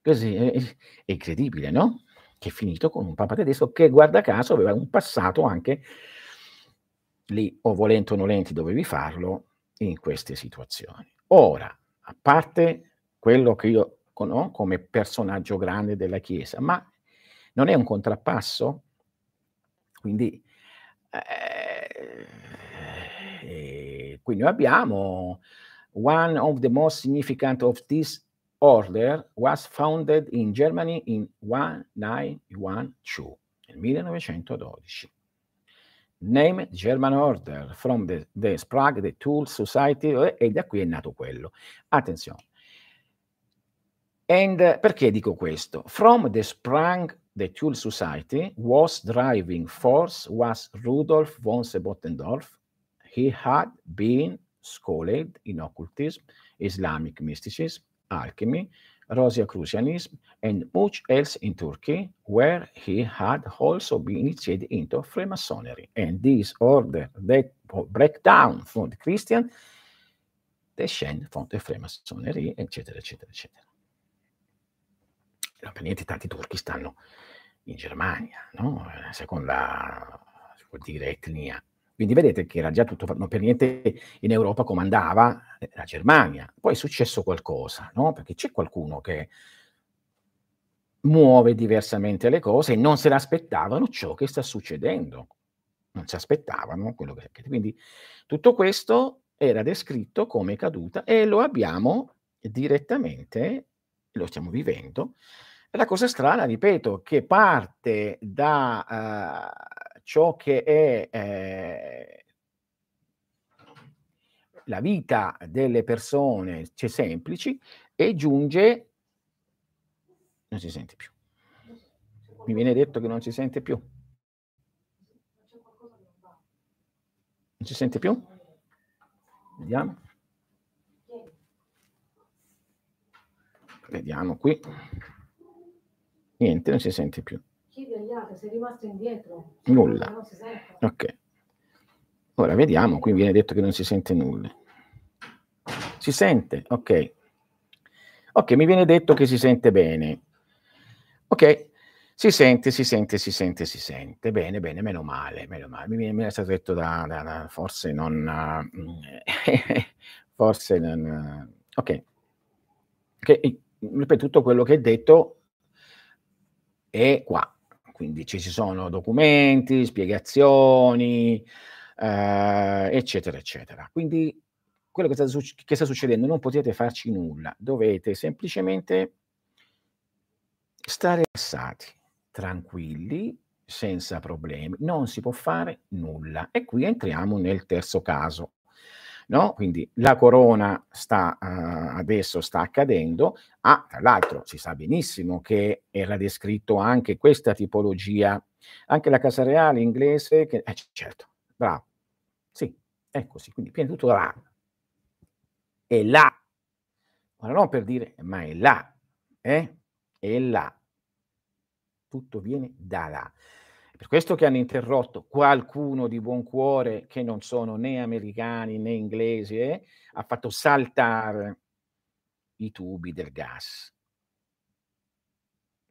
Così è, è incredibile, no? Che è finito con un papa tedesco che guarda caso aveva un passato anche lì o volenti o nolenti dovevi farlo in queste situazioni. Ora, a parte quello che io no, come personaggio grande della Chiesa, ma non è un contrappasso? Quindi eh, eh, qui noi abbiamo one of the most significant of these Order was founded in Germany in 1912, nel 1912. Named German Order from the, the Sprague, the Tool Society, e da qui è nato quello. Attenzione. And uh, perché dico questo? From the Sprague, the Tool Society was driving force was Rudolf von Sebottendorf. He had been schooled in occultism, Islamic mysticism, alchemy, Rosicrucianism, and much else in Turkey, where he had also been initiated into Freemasonry. And this order that break down from the Christian descend from the Freemasonry, eccetera, eccetera, eccetera. Per niente tanti turchi stanno in Germania, no? Seconda, si può dire, etnia quindi vedete che era già tutto, non per niente in Europa comandava eh, la Germania. Poi è successo qualcosa, no? Perché c'è qualcuno che muove diversamente le cose e non se l'aspettavano ciò che sta succedendo. Non si aspettavano quello che... Quindi tutto questo era descritto come caduta e lo abbiamo direttamente, lo stiamo vivendo. La cosa strana, ripeto, che parte da... Uh, ciò che è eh, la vita delle persone cioè semplici e giunge non si sente più. Mi viene detto che non si sente più. Non si sente più? Vediamo. Vediamo qui. Niente non si sente più Chiedi agli altri, sei rimasto indietro. Nulla. Ok. Ora vediamo, qui viene detto che non si sente nulla. Si sente? Ok. Ok, mi viene detto che si sente bene. Ok, Si sente, si sente, si sente, si sente. Bene, bene, meno male, meno male. Mi mi è stato detto da da da forse non mhmm, <laughs> forse non okay. Che i ripeto tutto quello che hai detto è qua. Quindi ci sono documenti, spiegazioni, ehm, eccetera, eccetera. Quindi quello che sta che sta succedendo non potete farci nulla, dovete semplicemente stare rilassati, tranquilli, senza problemi, non si può fare nulla. E qui entriamo nel terzo caso, no, quindi la corona sta uhm, adesso sta accadendo. Ah, tra l'altro si sa benissimo che era descritto anche questa tipologia, anche la casa reale inglese che eh certo, bravo. Sì, è così, quindi prima di tutto là. È là. Ma non per dire ma è là, eh, è là. Tutto viene da là. Per questo che hanno interrotto qualcuno di buon cuore, che non sono né americani né inglesi, eh, ha fatto saltare i tubi del gas.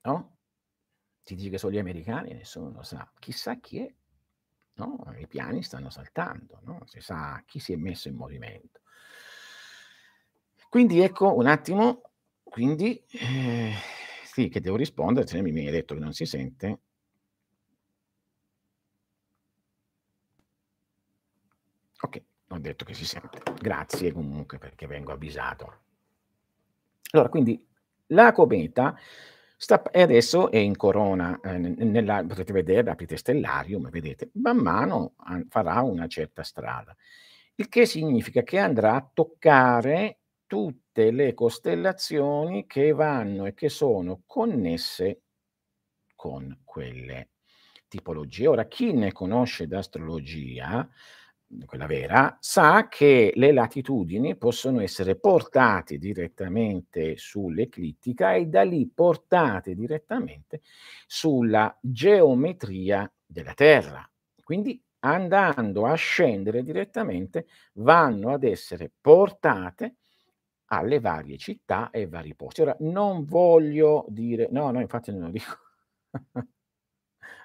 No? Si dice che sono gli americani, nessuno lo sa. Chissà chi è, no, i piani stanno saltando, no, si sa chi si è messo in movimento. Quindi ecco, un attimo, quindi, ehm, sì che devo rispondere, se mi hai detto che non si sente. Ho detto che si sente. Grazie comunque perché vengo avvisato. Allora quindi la cometa sta e adesso è in corona, n nella potete vedere, aprite Stellarium, vedete, man mano an farà una certa strada. Il che significa che andrà a toccare tutte le costellazioni che vanno e che sono connesse con quelle tipologie. Ora chi ne conosce d'astrologia, quella vera, sa che le latitudini possono essere portate direttamente sull'eclittica e da lì portate direttamente sulla geometria della Terra. Quindi andando a scendere direttamente vanno ad essere portate alle varie città e vari posti. Ora non voglio dire no, no, infatti non lo dico. <laughs>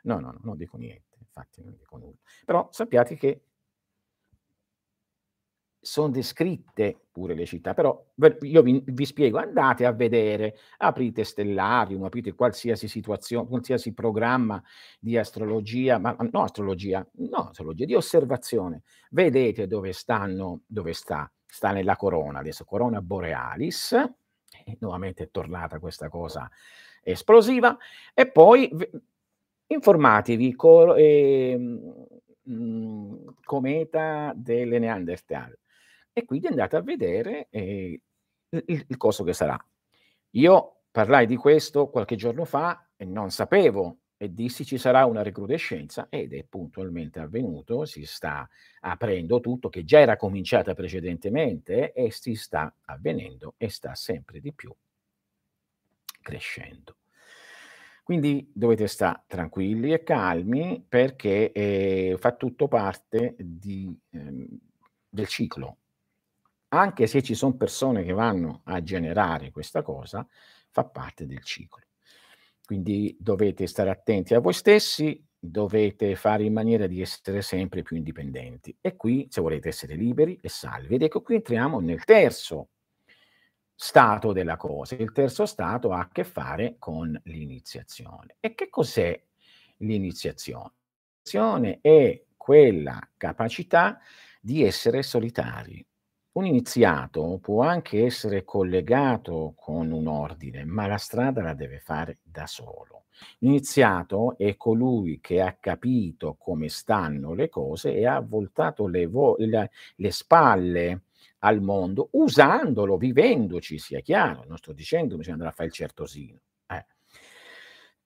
No, no, no, non dico niente, infatti non dico nulla. Però sappiate che son descritte pure le città, però io vi vi spiego, andate a vedere, aprite Stellarium, aprite qualsiasi situazio qualsiasi programma di astrologia, ma no astrologia no astrologia, di osservazione. Vedete dove stanno dove sta sta nella corona, adesso corona borealis, e nuovamente è tornata questa cosa esplosiva, e poi informatevi co ehm, mhmm, cometa delle Neanderthal. E quindi andate a vedere, ehm, il il coso che sarà. Io parlai di questo qualche giorno fa e non sapevo e dissi: "Ci sarà una recrudescenza" ed è puntualmente avvenuto, si sta aprendo tutto, che già era cominciata precedentemente e si sta avvenendo e sta sempre di più crescendo. Quindi dovete sta tranquilli e calmi perché, ehm, fa tutto parte di ehm, del ciclo. Anche se ci son persone che vanno a generare questa cosa, fa parte del ciclo. Quindi dovete stare attenti a voi stessi, dovete fare in maniera di essere sempre più indipendenti. E qui, se volete essere liberi e salvi ed ecco qui entriamo nel terzo stato della cosa. Il terzo stato ha a che fare con l'iniziazione. E che cos'è l'iniziazione? Zione è quella capacità di essere solitari. Un iniziato può anche essere collegato con un ordine, ma la strada la deve fare da solo. L'iniziato è colui che ha capito come stanno le cose e ha voltato le vo il le spalle al mondo usandolo, vivendoci, sia chiaro, non sto dicendo bisogna andare a fa' il certosino, eh.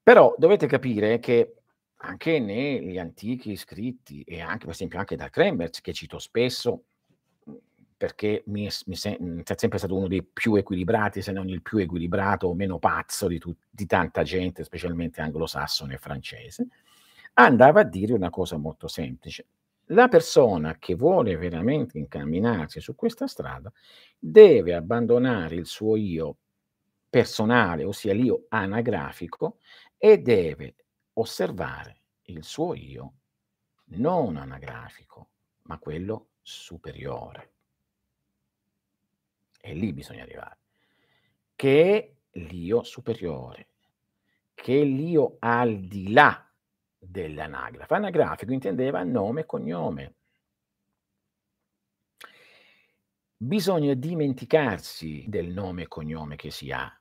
Però dovete capire che anche negli antichi scritti e anche per esempio anche da Kremers, che cito spesso, perché mi mi se mhmm, è sempre stato uno dei più equilibrati, se non il più equilibrato o meno pazzo di tu di tanta gente, specialmente anglosassone e francese, andava a dire una cosa molto semplice: la persona che vuole veramente incamminarsi su questa strada deve abbandonare il suo io personale, ossia l'io anagrafico, e deve osservare il suo io non anagrafico, ma quello superiore. E lì bisogna arrivare. Che è l'io superiore, che è l'io al di là dell'anagrafe. Anagrafico intendeva nome e cognome. Bisogna dimenticarsi del nome e cognome che si ha.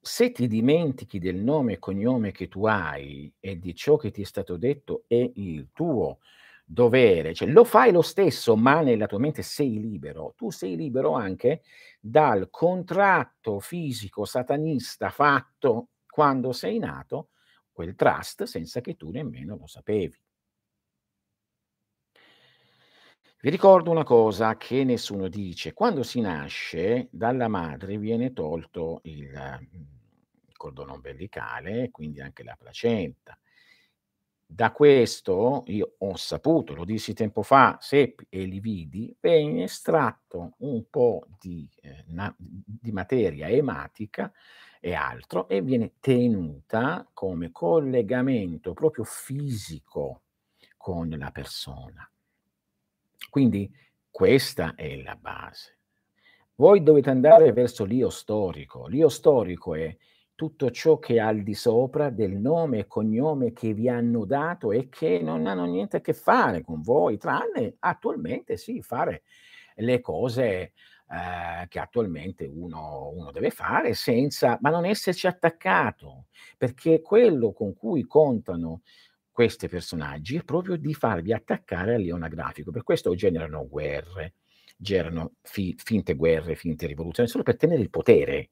Se ti dimentichi del nome e cognome che tu hai e di ciò che ti è stato detto è il tuo dovere, cioè lo fai lo stesso, ma nella tua mente sei libero. Tu sei libero anche dal contratto fisico satanista fatto quando sei nato, quel trust, senza che tu nemmeno lo sapevi. Vi ricordo una cosa che nessuno dice. Quando si nasce, dalla madre viene tolto il, il cordone ombelicale, quindi anche la placenta. Da questo io ho saputo, lo dissi tempo fa, seppi e li vidi, viene estratto un po' di, eh, na, di materia ematica e altro e viene tenuta come collegamento proprio fisico con la persona. Quindi questa è la base. Voi dovete andare verso l'io storico. L'io storico è tutto ciò che è al di sopra del nome e cognome che vi hanno dato e che non hanno niente a che fare con voi, tranne attualmente sì, fare le cose eh, che attualmente uno, uno, deve fare senza, ma non esserci attaccato, perché quello con cui contano questi personaggi è proprio di farvi attaccare al leone grafico. Per questo generano guerre, generano fi- finte guerre, finte rivoluzioni, solo per tenere il potere,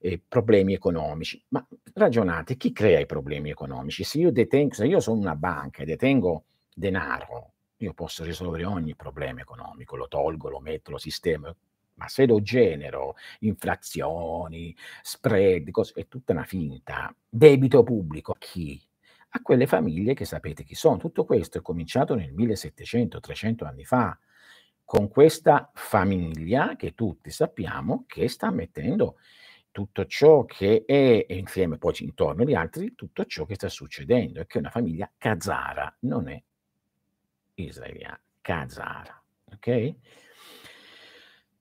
eh, problemi economici. Ma ragionate, chi crea i problemi economici? Se io detengo, se io sono una banca e detengo denaro, io posso risolvere ogni problema economico, lo tolgo, lo metto, lo sistema, ma se lo genero, inflazioni, spread, cose, è tutta una finta. Debito pubblico, chi? a quelle famiglie che sapete chi sono. Tutto questo è cominciato nel 1700-300 anni fa, con questa famiglia che tutti sappiamo che sta mettendo tutto ciò che è, insieme poi intorno agli altri, tutto ciò che sta succedendo, è che una famiglia kazara non è israeliana, kazara, ok?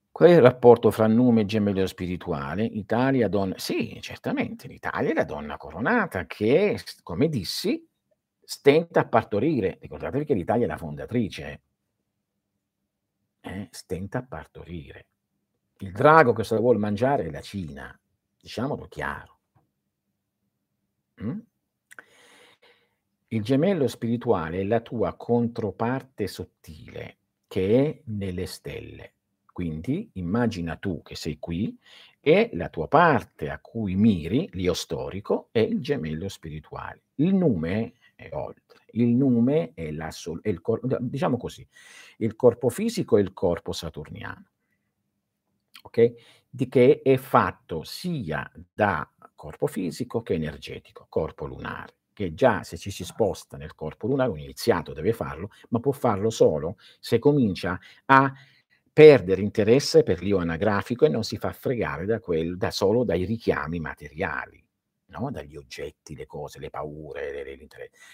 Qual è il rapporto fra nome e gemello spirituale? Italia, donna... Sì, certamente, l'Italia è la donna coronata che, come dissi, stenta a partorire. Ricordatevi che l'Italia è la fondatrice. Eh? Stenta a partorire. Il drago che se la vuole mangiare è la Cina, diciamolo chiaro. Mm? Il gemello spirituale è la tua controparte sottile che è nelle stelle quindi immagina tu che sei qui e la tua parte a cui miri, l'io storico, è il gemello spirituale. Il nume è oltre. Il nume è, la sol- è il corpo, diciamo così, il corpo fisico e il corpo saturniano. Ok? Di che è fatto sia da corpo fisico che energetico, corpo lunare che già se ci si sposta nel corpo lunare, un iniziato deve farlo, ma può farlo solo se comincia a perdere interesse per l'io anagrafico e non si fa fregare da, quel, da solo dai richiami materiali, no? dagli oggetti, le cose, le paure, le,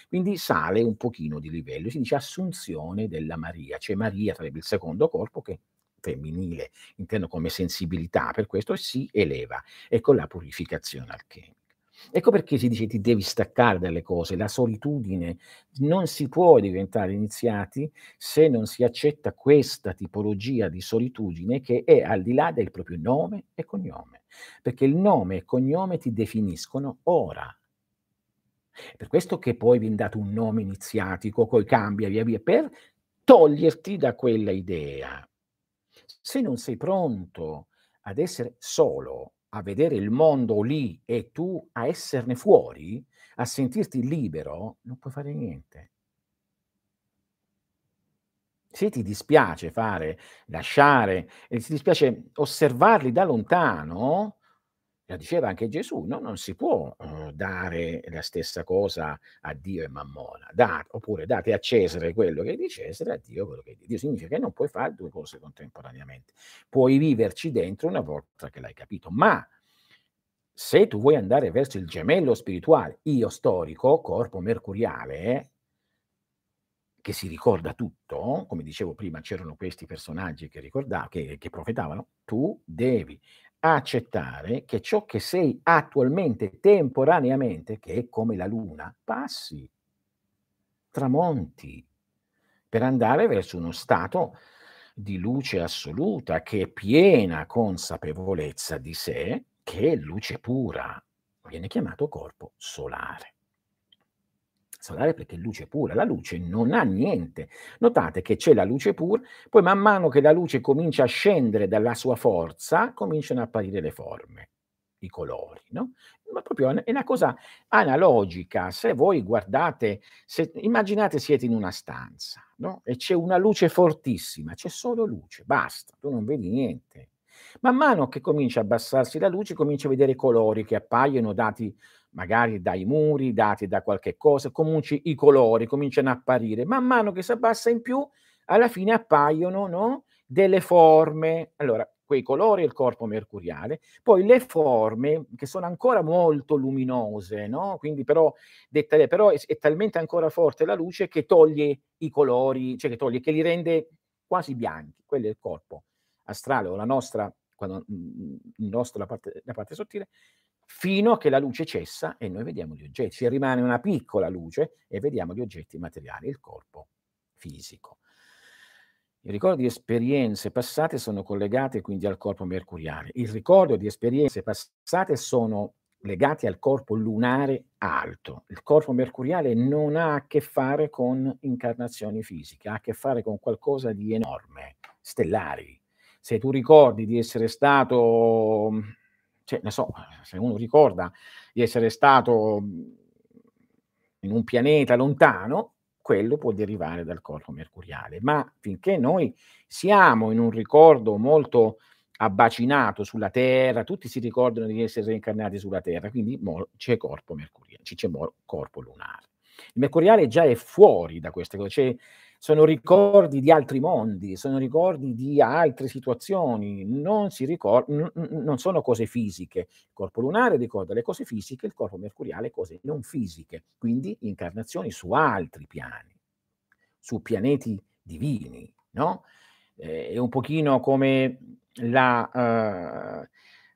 Quindi sale un pochino di livello, si dice assunzione della Maria, cioè Maria sarebbe il secondo corpo che femminile, intendo come sensibilità, per questo si eleva. Ecco la purificazione alchemica. Ecco perché si dice ti devi staccare dalle cose, la solitudine non si può diventare iniziati se non si accetta questa tipologia di solitudine che è al di là del proprio nome e cognome, perché il nome e cognome ti definiscono ora. Per questo che poi viene dato un nome iniziatico, poi cambia via via, per toglierti da quella idea. Se non sei pronto ad essere solo, a vedere il mondo lì e tu a esserne fuori, a sentirti libero, non puoi fare niente. Se ti dispiace fare, lasciare, e ti dispiace osservarli da lontano, la diceva anche Gesù, no? non si può uh, dare la stessa cosa a Dio e Mammona, date, oppure date a Cesare quello che è di Cesare a Dio quello che è di Dio. Significa che non puoi fare due cose contemporaneamente. Puoi viverci dentro una volta che l'hai capito, ma se tu vuoi andare verso il gemello spirituale, io storico, corpo mercuriale, che si ricorda tutto, come dicevo prima, c'erano questi personaggi che, che, che profetavano, tu devi accettare che ciò che sei attualmente, temporaneamente, che è come la luna, passi, tramonti, per andare verso uno stato di luce assoluta, che è piena consapevolezza di sé, che è luce pura. Viene chiamato corpo solare solare perché è luce pura, la luce non ha niente. Notate che c'è la luce pura, poi man mano che la luce comincia a scendere dalla sua forza, cominciano a apparire le forme, i colori, no? Ma proprio è una cosa analogica. Se voi guardate, se, immaginate siete in una stanza, no? E c'è una luce fortissima, c'è solo luce, basta, tu non vedi niente. Man mano che comincia a abbassarsi la luce, cominci a vedere colori che appaiono dati magari dai muri, dati da qualche cosa, cominci i colori cominciano a apparire. Man mano che si abbassa in più, alla fine appaiono no, delle forme. Allora, quei colori è il corpo mercuriale, poi le forme che sono ancora molto luminose, no? Quindi però, detta, però è, è, talmente ancora forte la luce che toglie i colori, cioè che toglie, che li rende quasi bianchi. Quello è il corpo astrale o la nostra, quando, il nostro, la parte, la parte sottile, fino a che la luce cessa e noi vediamo gli oggetti. Ci rimane una piccola luce e vediamo gli oggetti materiali, il corpo fisico. I ricordi di esperienze passate sono collegati quindi al corpo mercuriale. Il ricordo di esperienze passate sono legati al corpo lunare alto. Il corpo mercuriale non ha a che fare con incarnazioni fisiche, ha a che fare con qualcosa di enorme, stellari. Se tu ricordi di essere stato cioè, ne so, se uno ricorda di essere stato in un pianeta lontano, quello può derivare dal corpo mercuriale. Ma finché noi siamo in un ricordo molto abbacinato sulla Terra, tutti si ricordano di essere reincarnati sulla Terra, quindi c'è corpo mercuriale, c'è corpo lunare. Il mercuriale già è fuori da queste cose, cioè sono ricordi di altri mondi, sono ricordi di altre situazioni, non, si ricord- n- non sono cose fisiche. Il corpo lunare ricorda le cose fisiche, il corpo mercuriale cose non fisiche, quindi incarnazioni su altri piani, su pianeti divini, no? Eh, è un pochino come la, uh,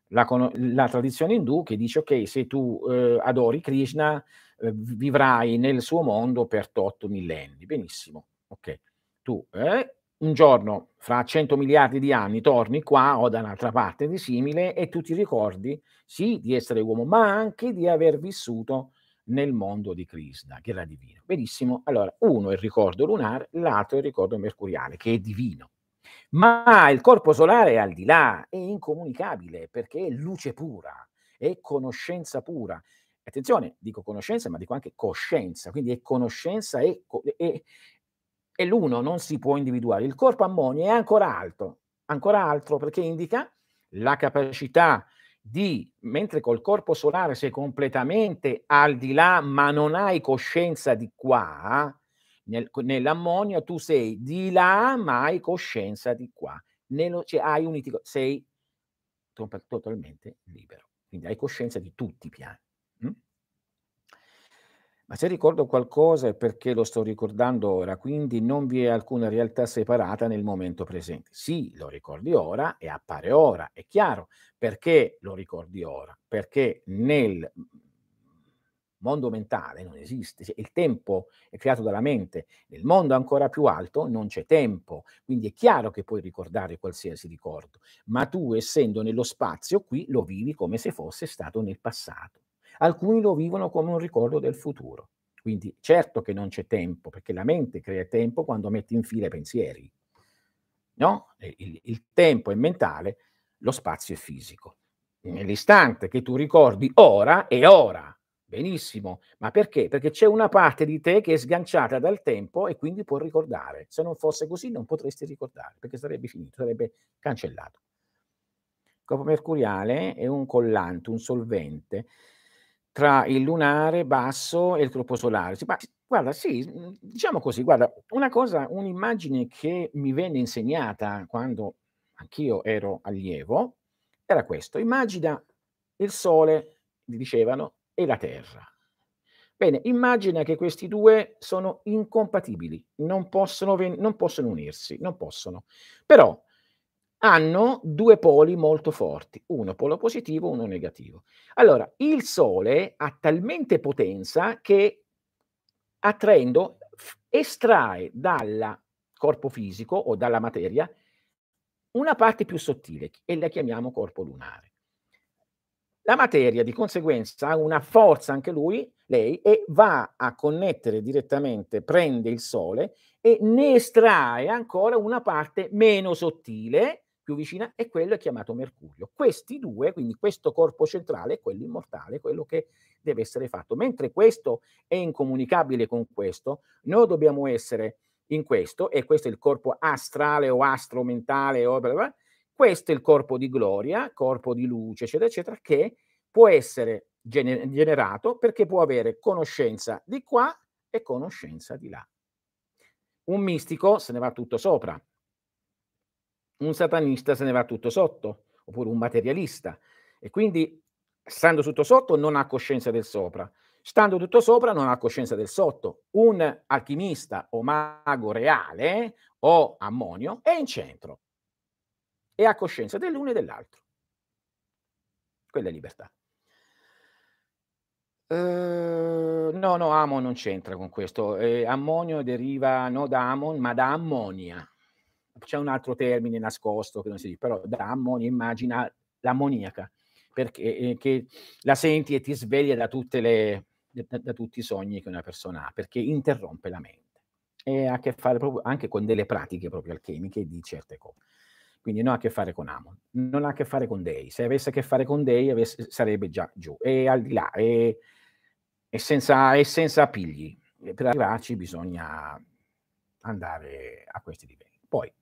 la, la, tradizione indù che dice ok, se tu uh, adori Krishna, uh, vivrai nel suo mondo per 8 millenni. Benissimo Ok, tu eh, un giorno fra 100 miliardi di anni torni qua o da un'altra parte di simile e tu ti ricordi sì di essere uomo, ma anche di aver vissuto nel mondo di Krishna, che era divino. Benissimo, allora uno è il ricordo lunare, l'altro è il ricordo mercuriale, che è divino. Ma il corpo solare è al di là, è incomunicabile perché è luce pura, è conoscenza pura. Attenzione, dico conoscenza, ma dico anche coscienza, quindi è conoscenza e, e, e l'uno non si può individuare. Il corpo ammonio è ancora alto, ancora altro perché indica la capacità di, mentre col corpo solare sei completamente al di là, ma non hai coscienza di qua, nel, nell'ammonio tu sei di là, ma hai coscienza di qua. Nello, cioè, hai unitico, sei to- totalmente libero. Quindi hai coscienza di tutti i piani. Hm? Ma se ricordo qualcosa è perché lo sto ricordando ora, quindi non vi è alcuna realtà separata nel momento presente. Sì, lo ricordi ora e appare ora, è chiaro. Perché lo ricordi ora? Perché nel mondo mentale non esiste, il tempo è creato dalla mente, nel mondo ancora più alto non c'è tempo, quindi è chiaro che puoi ricordare qualsiasi ricordo, ma tu essendo nello spazio qui lo vivi come se fosse stato nel passato alcuni lo vivono come un ricordo del futuro. Quindi certo che non c'è tempo, perché la mente crea tempo quando metti in fila i pensieri. No? Il, il tempo è mentale, lo spazio è fisico. Nell'istante che tu ricordi ora è ora, benissimo, ma perché? Perché c'è una parte di te che è sganciata dal tempo e quindi può ricordare. Se non fosse così non potresti ricordare, perché sarebbe finito, sarebbe cancellato. Il corpo mercuriale è un collante, un solvente tra il lunare basso e il corpo solare. ma guarda, sì, mhmm, diciamo così, guarda, una cosa un'immagine che mi venne insegnata quando anch'io ero allievo era questo: immagina il Sole, dicevano, e la Terra. Bene, immagina che questi due sono incompatibili, non possono, ven- non possono unirsi, non possono. Però hanno due poli molto forti, uno polo positivo, uno negativo. Allora, il Sole ha talmente potenza che attraendo estrae dal corpo fisico o dalla materia una parte più sottile e la chiamiamo corpo lunare. La materia di conseguenza ha una forza anche lui, lei, e va a connettere direttamente, prende il Sole e ne estrae ancora una parte meno sottile, più vicina, e quello è chiamato Mercurio. Questi due, quindi questo corpo centrale è quello immortale, quello che deve essere fatto. Mentre questo è incomunicabile con questo, noi dobbiamo essere in questo, e questo è il corpo astrale o astromentale, o bla bla, questo è il corpo di gloria, corpo di luce, eccetera, eccetera, che può essere gener- generato perché può avere conoscenza di qua e conoscenza di là. Un mistico se ne va tutto sopra, un satanista se ne va tutto sotto, oppure un materialista. E quindi, stando tutto sotto, non ha coscienza del sopra. Stando tutto sopra non ha coscienza del sotto. Un alchimista o mago reale o ammonio è in centro e ha coscienza dell'uno e dell'altro. Quella è libertà. Uh, no, no, Amon non c'entra con questo. Eh, ammonio deriva non da Amon, ma da ammonia. C'è un altro termine nascosto che non si dice, però da ammonia immagina l'ammoniaca, perché eh, la senti e ti sveglia da le, da, da, tutti i sogni che una persona ha, perché interrompe la mente e ha a che fare proprio anche con delle pratiche proprio alchemiche di certe cose. Quindi non ha a che fare con Amon, non ha a che fare con Dei. Se avesse a che fare con Dei avesse, sarebbe già giù, e al di là, e, e, senza, e senza appigli. E per arrivarci bisogna andare a questi livelli. Poi,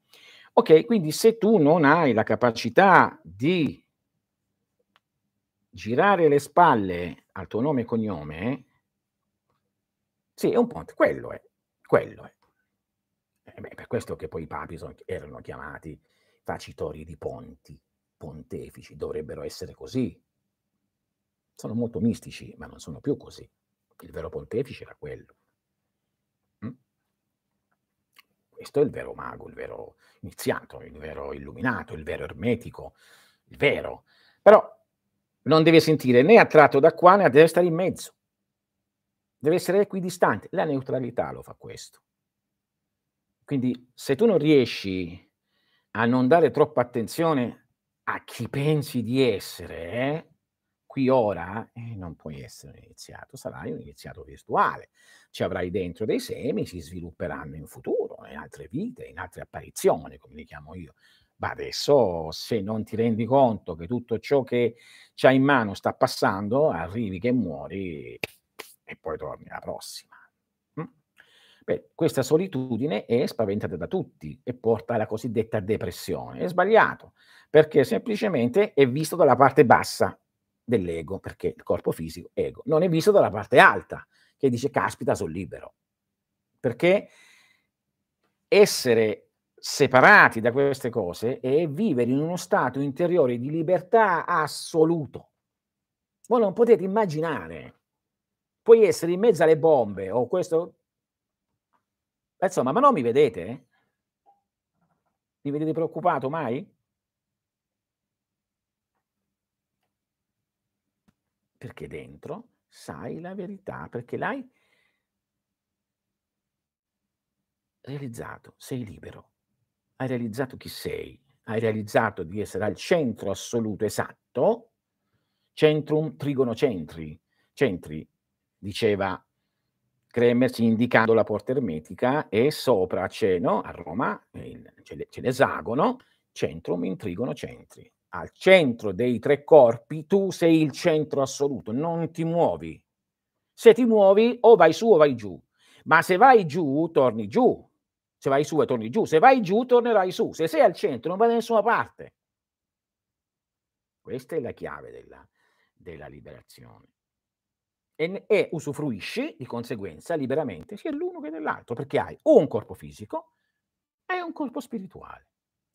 ok, quindi se tu non hai la capacità di girare le spalle al tuo nome e cognome, sì, è un ponte, quello è, quello è. Eh beh, per questo che poi i papi sono, erano chiamati facitori di ponti, pontefici, dovrebbero essere così. Sono molto mistici, ma non sono più così. Il vero pontefice era quello. Mm? Questo è il vero mago, il vero iniziato, il vero illuminato, il vero ermetico, il vero. Però non deve sentire né attratto da qua né deve stare in mezzo. Deve essere equidistante. La neutralità lo fa questo. Quindi se tu non riesci a non dare troppa attenzione a chi pensi di essere, eh, qui ora, eh, non puoi essere un iniziato, sarai un iniziato virtuale. Ci avrai dentro dei semi, si svilupperanno in futuro, in altre vite, in altre apparizioni, come li chiamo io. Ma adesso, se non ti rendi conto che tutto ciò che c'hai in mano sta passando, arrivi che muori e poi torni alla prossima. Mm? Beh, questa solitudine è spaventata da tutti e porta alla cosiddetta depressione. È sbagliato, perché semplicemente è visto dalla parte bassa dell'ego, perché il corpo fisico, ego, non è visto dalla parte alta, che dice, caspita, sono libero. Perché essere separati da queste cose e vivere in uno stato interiore di libertà assoluto. Voi non potete immaginare, puoi essere in mezzo alle bombe o questo... Insomma, ma non mi vedete? Mi vedete preoccupato mai? Perché dentro sai la verità, perché l'hai realizzato, sei libero hai realizzato chi sei, hai realizzato di essere al centro assoluto esatto, centrum trigono centri, diceva Kremersi indicando la porta ermetica e sopra c'è no, a Roma c'è, l'esagono, centrum in trigono centri. Al centro dei tre corpi tu sei il centro assoluto, non ti muovi. Se ti muovi o vai su o vai giù, ma se vai giù torni giù, se vai su e torni giù, se vai giù tornerai su, se sei al centro non vai da nessuna parte. Questa è la chiave della, della liberazione. E, e, usufruisci di conseguenza liberamente sia l'uno che dell'altro, perché hai un corpo fisico e un corpo spirituale.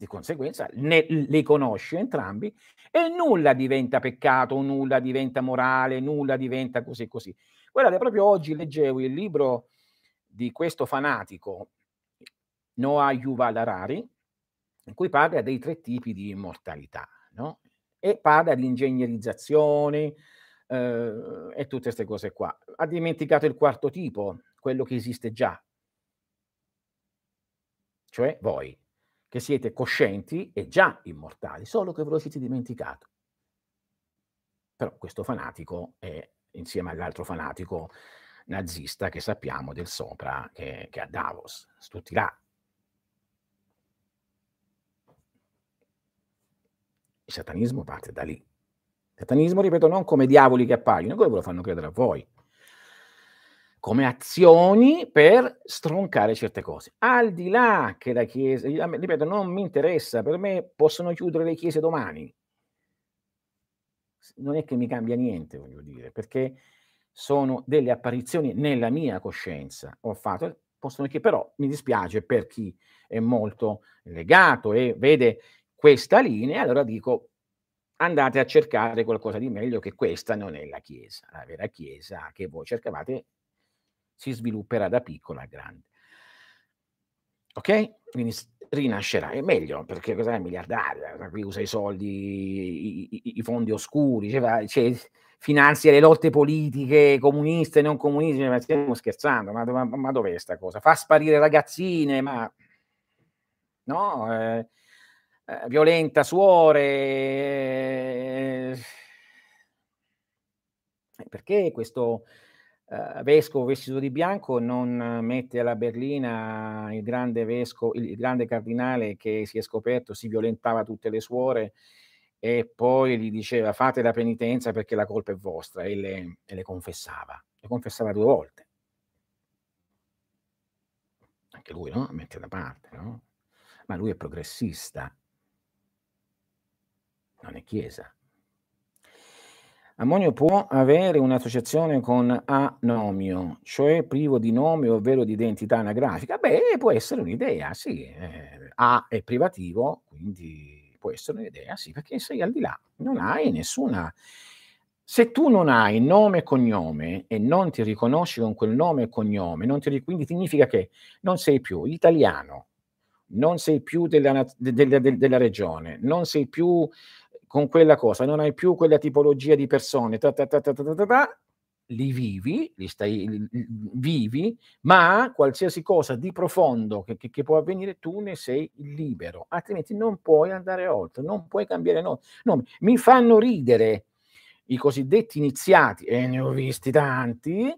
Di conseguenza ne, li conosci entrambi e nulla diventa peccato, nulla diventa morale, nulla diventa così così. Guardate, proprio oggi leggevo il libro di questo fanatico, Noah Yuval Harari, in cui parla dei tre tipi di immortalità, no? E parla di ingegnerizzazione eh, e tutte queste cose qua. Ha dimenticato il quarto tipo, quello che esiste già, cioè voi che siete coscienti e già immortali, solo che ve lo siete dimenticato. Però questo fanatico è insieme all'altro fanatico nazista che sappiamo del sopra, che, che a Davos, tutti là. Il satanismo parte da lì. Il satanismo, ripeto, non come diavoli che appaiono, come ve lo fanno credere a voi come azioni per stroncare certe cose. Al di là che la Chiesa, ripeto, non mi interessa, per me possono chiudere le chiese domani. Non è che mi cambia niente, voglio dire, perché sono delle apparizioni nella mia coscienza. Ho fatto, possono che però mi dispiace per chi è molto legato e vede questa linea, allora dico andate a cercare qualcosa di meglio che questa non è la Chiesa, la vera Chiesa che voi cercavate si svilupperà da piccola a grande. Ok? Quindi rinascerà. È meglio perché cos'è miliardario? Qui usa i soldi, i, i, i fondi oscuri, cioè, cioè, finanzia le lotte politiche comuniste e non comuniste. Ma stiamo scherzando, ma, ma, ma dov'è questa cosa? Fa sparire ragazzine, ma no? Eh, eh, violenta suore. Eh, perché questo uh, vescovo vestito di bianco non mette alla berlina il grande vescovo, il grande cardinale che si è scoperto si violentava tutte le suore e poi gli diceva fate la penitenza perché la colpa è vostra e le, e le confessava, le confessava due volte. Anche lui, no? Mette da parte, no? Ma lui è progressista, non è chiesa. Ammonio può avere un'associazione con anomio, cioè privo di nome ovvero di identità anagrafica? Beh, può essere un'idea, sì. Eh, A è privativo, quindi può essere un'idea, sì, perché sei al di là, non hai nessuna... Se tu non hai nome e cognome e non ti riconosci con quel nome e cognome, ti, quindi significa che non sei più italiano, non sei più della, della, della, della regione, non sei più con quella cosa, non hai più quella tipologia di persone, ta, ta, ta, li vivi, li stai, li, vivi, ma qualsiasi cosa di profondo che, che, che, può avvenire, tu ne sei libero, altrimenti non puoi andare oltre, non puoi cambiare nome. Mi fanno ridere i cosiddetti iniziati, e ne ho visti tanti,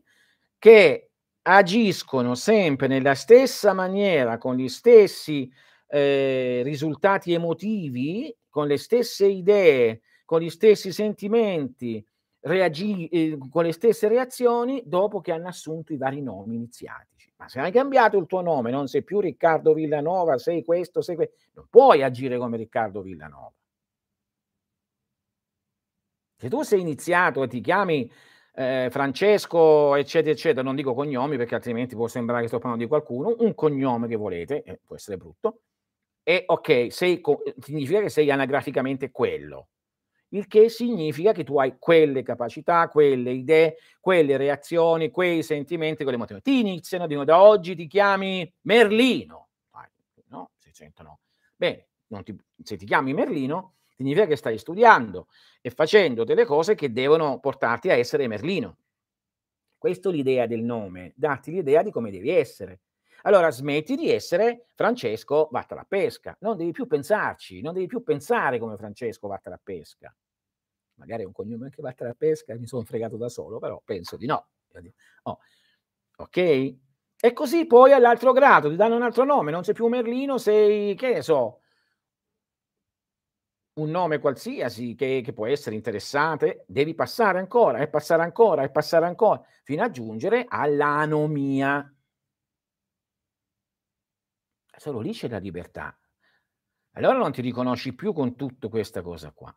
che agiscono sempre nella stessa maniera, con gli stessi eh, risultati emotivi con le stesse idee, con gli stessi sentimenti, reagi- eh, con le stesse reazioni dopo che hanno assunto i vari nomi iniziatici. Ma se hai cambiato il tuo nome, non sei più Riccardo Villanova, sei questo, sei questo, non puoi agire come Riccardo Villanova. Se tu sei iniziato e ti chiami eh, Francesco, eccetera, eccetera, non dico cognomi perché altrimenti può sembrare che sto parlando di qualcuno, un cognome che volete, eh, può essere brutto, e ok, sei, significa che sei anagraficamente quello, il che significa che tu hai quelle capacità, quelle idee, quelle reazioni, quei sentimenti, quelle emozioni. Ti iniziano, dicono da oggi ti chiami Merlino, no? Si sentono. Bene, ti, se ti chiami Merlino, significa che stai studiando e facendo delle cose che devono portarti a essere Merlino. Questa è l'idea del nome, darti l'idea di come devi essere. Allora smetti di essere Francesco vatta la pesca, non devi più pensarci, non devi più pensare come Francesco vatta la pesca. Magari è un cognome anche vatta la pesca, mi sono fregato da solo, però penso di no. Oh. Ok? E così poi all'altro grado ti danno un altro nome, non sei più Merlino, sei, che ne so, un nome qualsiasi che, che, può essere interessante, devi passare ancora e passare ancora e passare ancora fino a giungere all'anomia solo lì c'è la libertà. Allora non ti riconosci più con tutta questa cosa qua.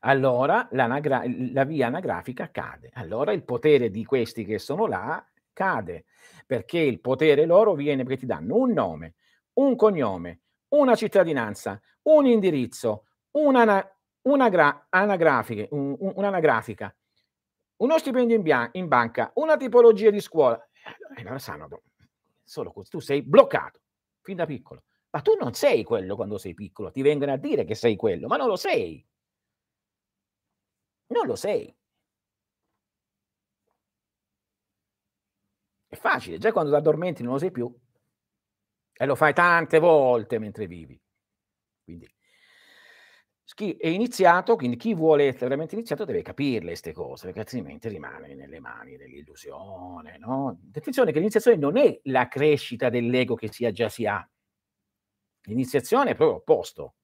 Allora la via anagrafica cade. Allora il potere di questi che sono là cade, perché il potere loro viene perché ti danno un nome, un cognome, una cittadinanza, un indirizzo, una, una gra- anagrafica, un, un, un'anagrafica, uno stipendio in, bia- in, banca, una tipologia di scuola. E allora sanno, solo così, tu sei bloccato fin da piccolo. Ma tu non sei quello quando sei piccolo, ti vengono a dire che sei quello, ma non lo sei. Non lo sei. È facile, già quando ti addormenti non lo sei più. E lo fai tante volte mentre vivi. Quindi chi è iniziato, quindi chi vuole essere veramente iniziato deve capirle queste cose, perché altrimenti rimane nelle mani dell'illusione, no? Attenzione che l'iniziazione non è la crescita dell'ego che sia già si ha. L'iniziazione è proprio opposto.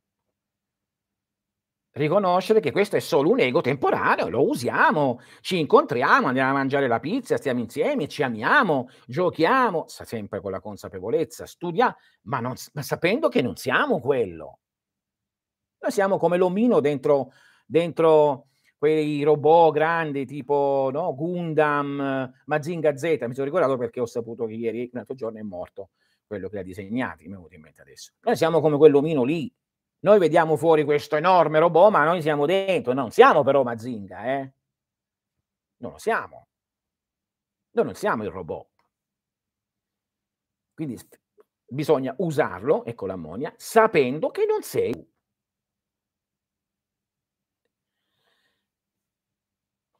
Riconoscere che questo è solo un ego temporaneo, lo usiamo, ci incontriamo, andiamo a mangiare la pizza, stiamo insieme, ci amiamo, giochiamo, sempre con la consapevolezza, studiamo, ma, non, ma sapendo che non siamo quello. Noi siamo come l'omino dentro, dentro quei robot grandi tipo no, Gundam, Mazinga Z. Mi sono ricordato perché ho saputo che ieri, l'altro giorno, è morto quello che l'ha disegnato. Mi è venuto in mente adesso. Noi siamo come quell'omino lì. Noi vediamo fuori questo enorme robot, ma noi siamo dentro. Non siamo però Mazinga, eh? Non lo siamo. Noi non siamo il robot. Quindi bisogna usarlo, ecco l'ammonia, sapendo che non sei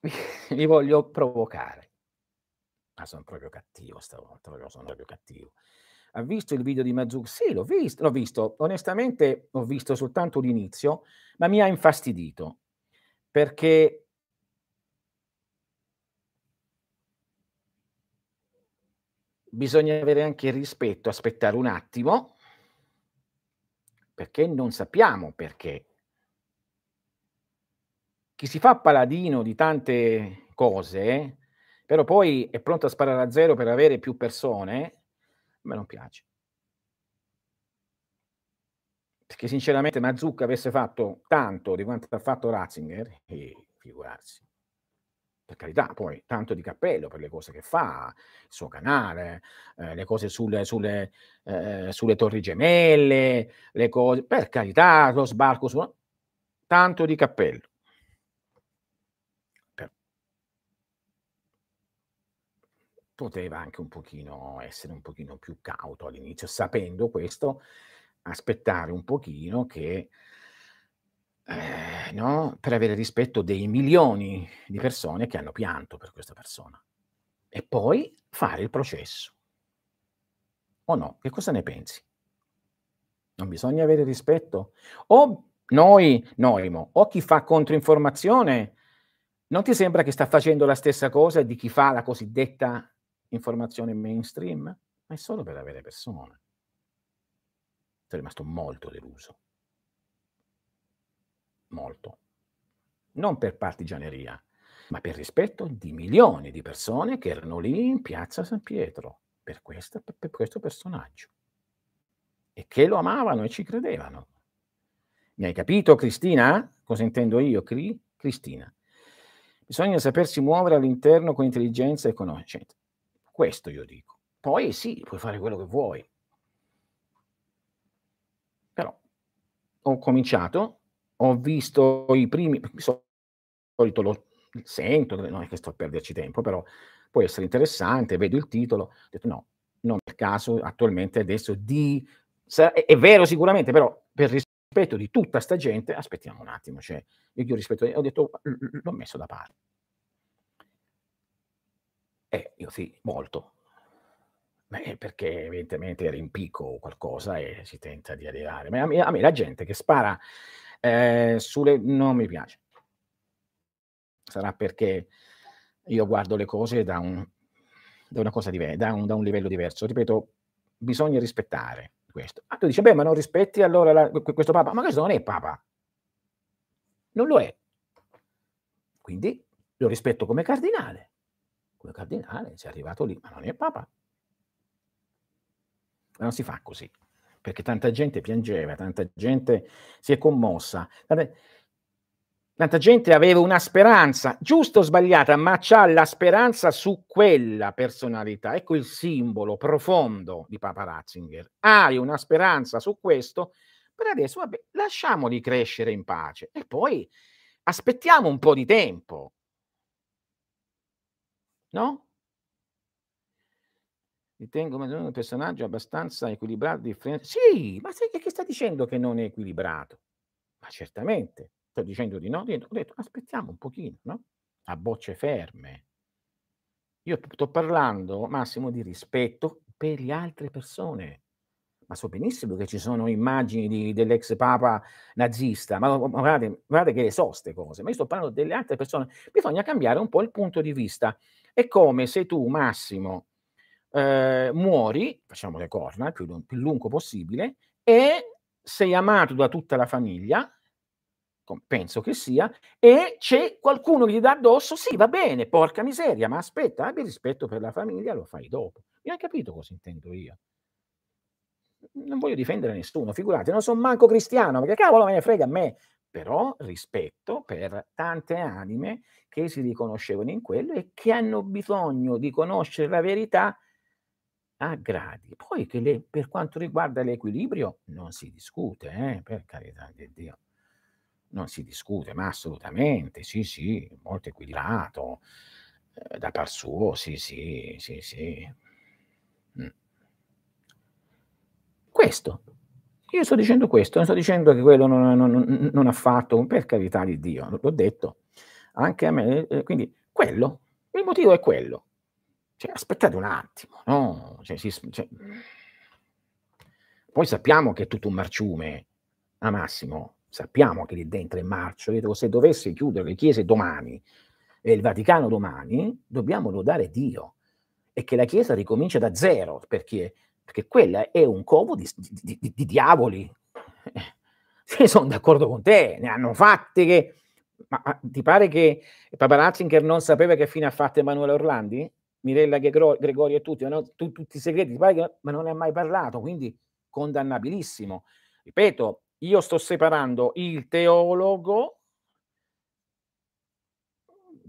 <laughs> li voglio provocare. Ma sono proprio cattivo stavolta, sono proprio cattivo. Ha visto il video di Mazzucchi? Sì, l'ho visto, l'ho visto. Onestamente ho visto soltanto l'inizio, ma mi ha infastidito perché bisogna avere anche il rispetto, aspettare un attimo, perché non sappiamo perché chi si fa paladino di tante cose, però poi è pronto a sparare a zero per avere più persone, a me non piace. Perché sinceramente Mazzucca avesse fatto tanto di quanto ha fatto Ratzinger, e figurarsi. Per carità, poi tanto di cappello per le cose che fa, il suo canale, eh, le cose sulle, sulle, eh, sulle torri gemelle, le cose, per carità, lo sbarco su... Tanto di cappello. Poteva anche un pochino essere un pochino più cauto all'inizio, sapendo questo, aspettare un pochino che, eh, no, per avere rispetto dei milioni di persone che hanno pianto per questa persona. E poi fare il processo. O no? Che cosa ne pensi? Non bisogna avere rispetto? O noi, noi, o chi fa controinformazione, non ti sembra che sta facendo la stessa cosa di chi fa la cosiddetta informazione mainstream, ma è solo per avere persone. Sono rimasto molto deluso. Molto. Non per partigianeria, ma per rispetto di milioni di persone che erano lì in piazza San Pietro per, questa, per questo personaggio e che lo amavano e ci credevano. Mi hai capito, Cristina? Cosa intendo io, Cri? Cristina? Bisogna sapersi muovere all'interno con intelligenza e conoscenza. Questo io dico. Poi sì, puoi fare quello che vuoi. Però ho cominciato, ho visto i primi, di solito lo sento, non è che sto a perderci tempo, però può essere interessante, vedo il titolo, ho detto no, non per caso attualmente adesso di... È, è vero sicuramente, però per rispetto di tutta sta gente, aspettiamo un attimo, cioè, io rispetto, ho detto, l'ho messo da parte. Eh, io sì, molto. Beh, perché evidentemente era in picco o qualcosa e si tenta di arrivare. Ma a me, a me la gente che spara eh, sulle... non mi piace. Sarà perché io guardo le cose da un, da una cosa diversa, da un, da un livello diverso. Ripeto, bisogna rispettare questo. Ah, tu dici, beh, ma non rispetti allora la, questo Papa? Ma questo non è Papa. Non lo è. Quindi lo rispetto come cardinale come cardinale, sei arrivato lì, ma non è Papa. Ma non si fa così, perché tanta gente piangeva, tanta gente si è commossa. Tanta gente aveva una speranza, giusta o sbagliata, ma c'ha la speranza su quella personalità. Ecco il simbolo profondo di Papa Ratzinger. Hai una speranza su questo, per adesso vabbè, lasciamoli crescere in pace e poi aspettiamo un po' di tempo. No? Ritengo un personaggio abbastanza equilibrato, differente. Sì, ma sai che sta dicendo che non è equilibrato? Ma certamente. Sto dicendo di no? Ho detto aspettiamo un pochino, no? A bocce ferme. Io sto parlando, Massimo, di rispetto per le altre persone. Ma so benissimo che ci sono immagini di, dell'ex papa nazista, ma, guardate, guardate, che le so queste cose, ma io sto parlando delle altre persone. Bisogna cambiare un po' il punto di vista. È come se tu, Massimo, eh, muori, facciamo le corna più, più lungo possibile, e sei amato da tutta la famiglia, penso che sia, e c'è qualcuno che gli dà addosso, sì, va bene, porca miseria, ma aspetta, abbi rispetto per la famiglia, lo fai dopo. Mi hai capito cosa intendo io? Non voglio difendere nessuno, figurate, non sono manco cristiano, perché cavolo me ne frega a me, però rispetto per tante anime che si riconoscevano in quello e che hanno bisogno di conoscere la verità a gradi. Poi che le, per quanto riguarda l'equilibrio non si discute, eh, per carità di Dio non si discute, ma assolutamente, sì, sì, molto equilibrato, eh, da par suo, sì, sì, sì, sì. Mm. Questo. Io sto dicendo questo, non sto dicendo che quello non, non, non ha fatto, per carità di Dio, l'ho detto anche a me, eh, quindi quello, il motivo è quello. Cioè, aspettate un attimo, no? Cioè, si, cioè... Poi sappiamo che è tutto un marciume, a Massimo, sappiamo che lì dentro è marcio, se dovesse chiudere le chiese domani e il Vaticano domani, dobbiamo lodare Dio e che la Chiesa ricomincia da zero, perché, perché quella è un covo di, di, di, di diavoli. <laughs> Eh, sono d'accordo con te, ne hanno fatte che... Ma, ma ti pare che Papa Ratzinger non sapeva che fine ha fatto Emanuele Orlandi? Mirella Gregorio e tutti, no? tu, tutti i segreti, che, ma non ne ha mai parlato, quindi condannabilissimo. Ripeto, io sto separando il teologo,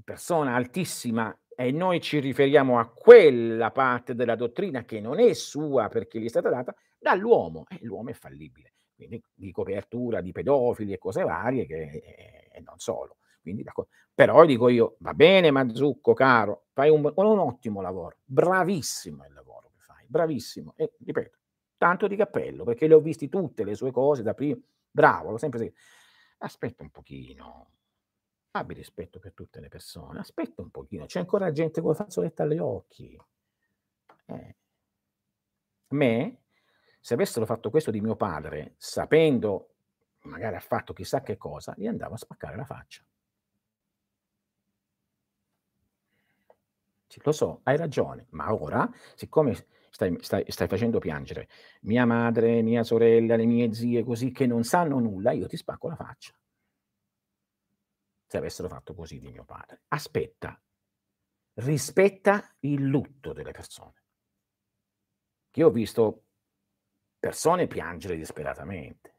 persona altissima, e noi ci riferiamo a quella parte della dottrina che non è sua perché gli è stata data, dall'uomo. E l'uomo è fallibile, quindi di copertura di pedofili e cose varie che, e non solo. Quindi, però dico io, va bene Mazzucco, caro, fai un, un ottimo lavoro, bravissimo il lavoro che fai, bravissimo. E ripeto, tanto di cappello, perché le ho visti tutte le sue cose da prima. Bravo, l'ho sempre detto. Aspetta un pochino, abbi rispetto per tutte le persone, aspetta un pochino, c'è ancora gente con la fazzoletta agli occhi. Eh. Me, se avessero fatto questo di mio padre, sapendo, magari ha fatto chissà che cosa, gli andavo a spaccare la faccia. Lo so, hai ragione, ma ora, siccome stai, stai, stai facendo piangere mia madre, mia sorella, le mie zie, così che non sanno nulla, io ti spacco la faccia. Se avessero fatto così di mio padre. Aspetta, rispetta il lutto delle persone. Io ho visto persone piangere disperatamente.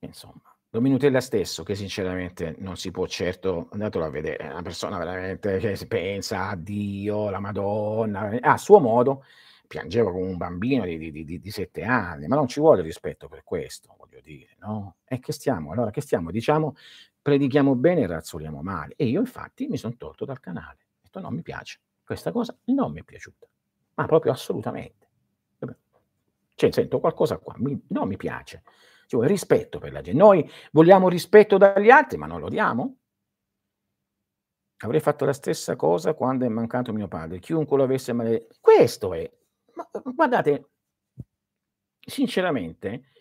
Insomma, Dominutella stesso, che sinceramente non si può certo, andatelo a vedere, è una persona veramente che pensa a Dio, la Madonna, a suo modo, piangeva come un bambino di, di, di, di sette anni, ma non ci vuole rispetto per questo, voglio dire, no? E che stiamo, allora che stiamo? Diciamo, predichiamo bene e razzoliamo male. E io infatti mi sono tolto dal canale, ho detto non mi piace, questa cosa non mi è piaciuta, ma proprio assolutamente. Cioè, sento qualcosa qua, mi, non mi piace ci vuole rispetto per la gente. Noi vogliamo rispetto dagli altri, ma non lo diamo? Avrei fatto la stessa cosa quando è mancato mio padre. Chiunque lo avesse male... Questo è. Ma, guardate, sinceramente,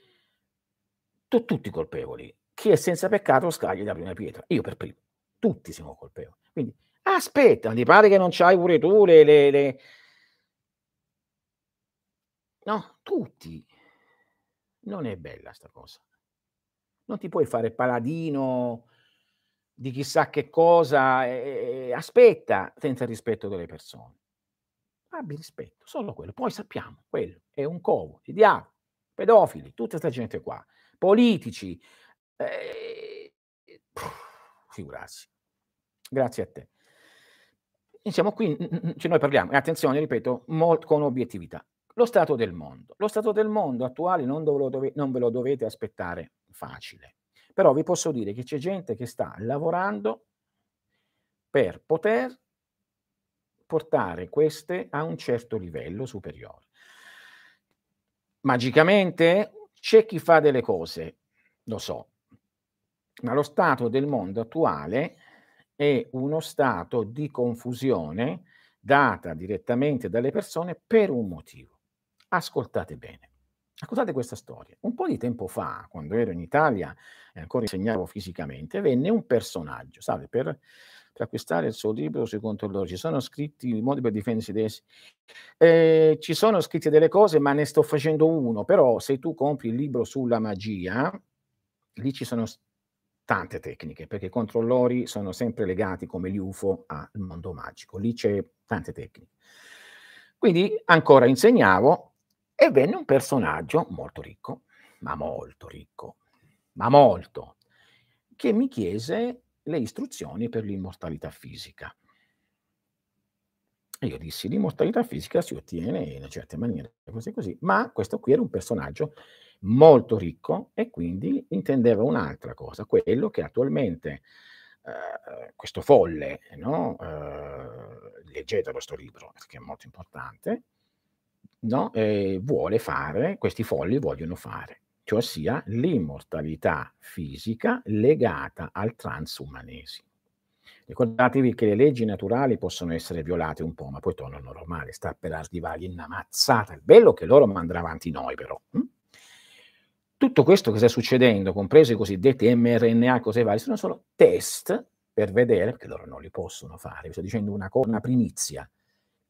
tu, tutti colpevoli. Chi è senza peccato scagli la prima pietra. Io per primo. Tutti siamo colpevoli. Quindi aspetta, ti pare che non c'hai pure tu le, le, le... No, tutti. Non è bella sta cosa. Non ti puoi fare paladino di chissà che cosa, e, aspetta senza rispetto delle persone. Abbi rispetto, solo quello. Poi sappiamo, quello è un covo di diavolo. pedofili, tutta questa gente qua, politici, eh, figurarsi. Grazie a te. Siamo qui, cioè noi parliamo, e attenzione, ripeto, molto con obiettività. Lo stato del mondo. Lo stato del mondo attuale non, dove, non ve lo dovete aspettare facile. Però vi posso dire che c'è gente che sta lavorando per poter portare queste a un certo livello superiore. Magicamente c'è chi fa delle cose, lo so, ma lo stato del mondo attuale è uno stato di confusione data direttamente dalle persone per un motivo. Ascoltate bene. Ascoltate questa storia. Un po' di tempo fa, quando ero in Italia e ancora insegnavo fisicamente, venne un personaggio, sai, per, per, acquistare il suo libro sui controllori. Ci sono scritti i modi per difendersi dei... Eh, ci sono scritte delle cose, ma ne sto facendo uno. Però se tu compri il libro sulla magia, lì ci sono tante tecniche, perché i controllori sono sempre legati come gli UFO al mondo magico. Lì c'è tante tecniche. Quindi ancora insegnavo e venne un personaggio molto ricco, ma molto ricco, ma molto, che mi chiese le istruzioni per l'immortalità fisica. E io dissi, l'immortalità fisica si ottiene in una certa maniera, così così, ma questo qui era un personaggio molto ricco e quindi intendeva un'altra cosa, quello che attualmente eh, questo folle, no? eh, leggete questo libro perché è molto importante, no? eh, vuole fare, questi folli vogliono fare, cioè sia l'immortalità fisica legata al transumanesimo. Ricordatevi che le leggi naturali possono essere violate un po', ma poi tornano normali, sta per arrivare una mazzata. Il bello che loro mandano avanti noi però. Hm? Tutto questo che sta succedendo, compreso i cosiddetti mRNA, cose varie, sono solo test per vedere, perché loro non li possono fare, vi sto dicendo una, una primizia,